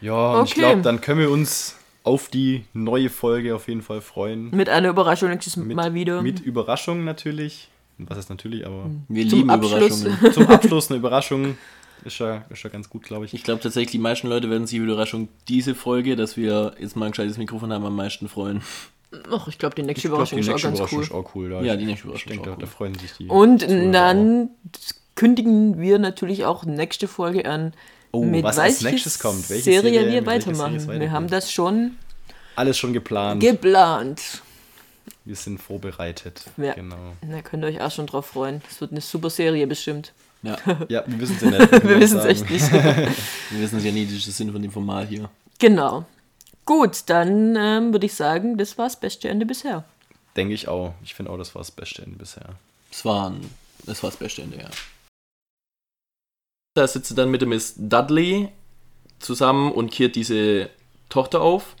ja und okay. ich glaube, dann können wir uns auf die neue Folge auf jeden Fall freuen. Mit einer Überraschung nächstes Mal wieder. Mit Überraschung natürlich. Was ist natürlich, aber. Wir lieben Abschluss. Überraschungen. Zum Abschluss eine Überraschung. Ist ja, ist ja ganz gut, glaube ich. Ich glaube tatsächlich, die meisten Leute werden sich über Überraschung diese Folge, dass wir jetzt mal ein gescheites Mikrofon haben, am meisten freuen. Ach, ich glaube, die nächste Überraschung glaub, die ist auch ganz cool. Ist auch cool. Da ja, die nächste Überraschung. Ich denke, da, da, freuen sich die. Und dann kündigen wir natürlich auch nächste Folge an, oh, mit was als nächstes kommt. Welche Serie, Serie wir weitermachen. Wir haben das schon. Alles schon geplant. Geplant. Wir sind vorbereitet. Ja. Genau. Da könnt ihr euch auch schon drauf freuen. Es wird eine super Serie bestimmt. Ja, ja wir wissen es ja nicht. wir wissen es echt nicht. wir wissen es ja nie, das ist der Sinn von dem Format hier. Genau. Gut, dann ähm, würde ich sagen, das war das beste Ende bisher. Denke ich auch. Ich finde auch, das war das beste Ende bisher. Das war, ein, das war das beste Ende, ja. Da sitzt sie dann mit dem Miss Dudley zusammen und kehrt diese Tochter auf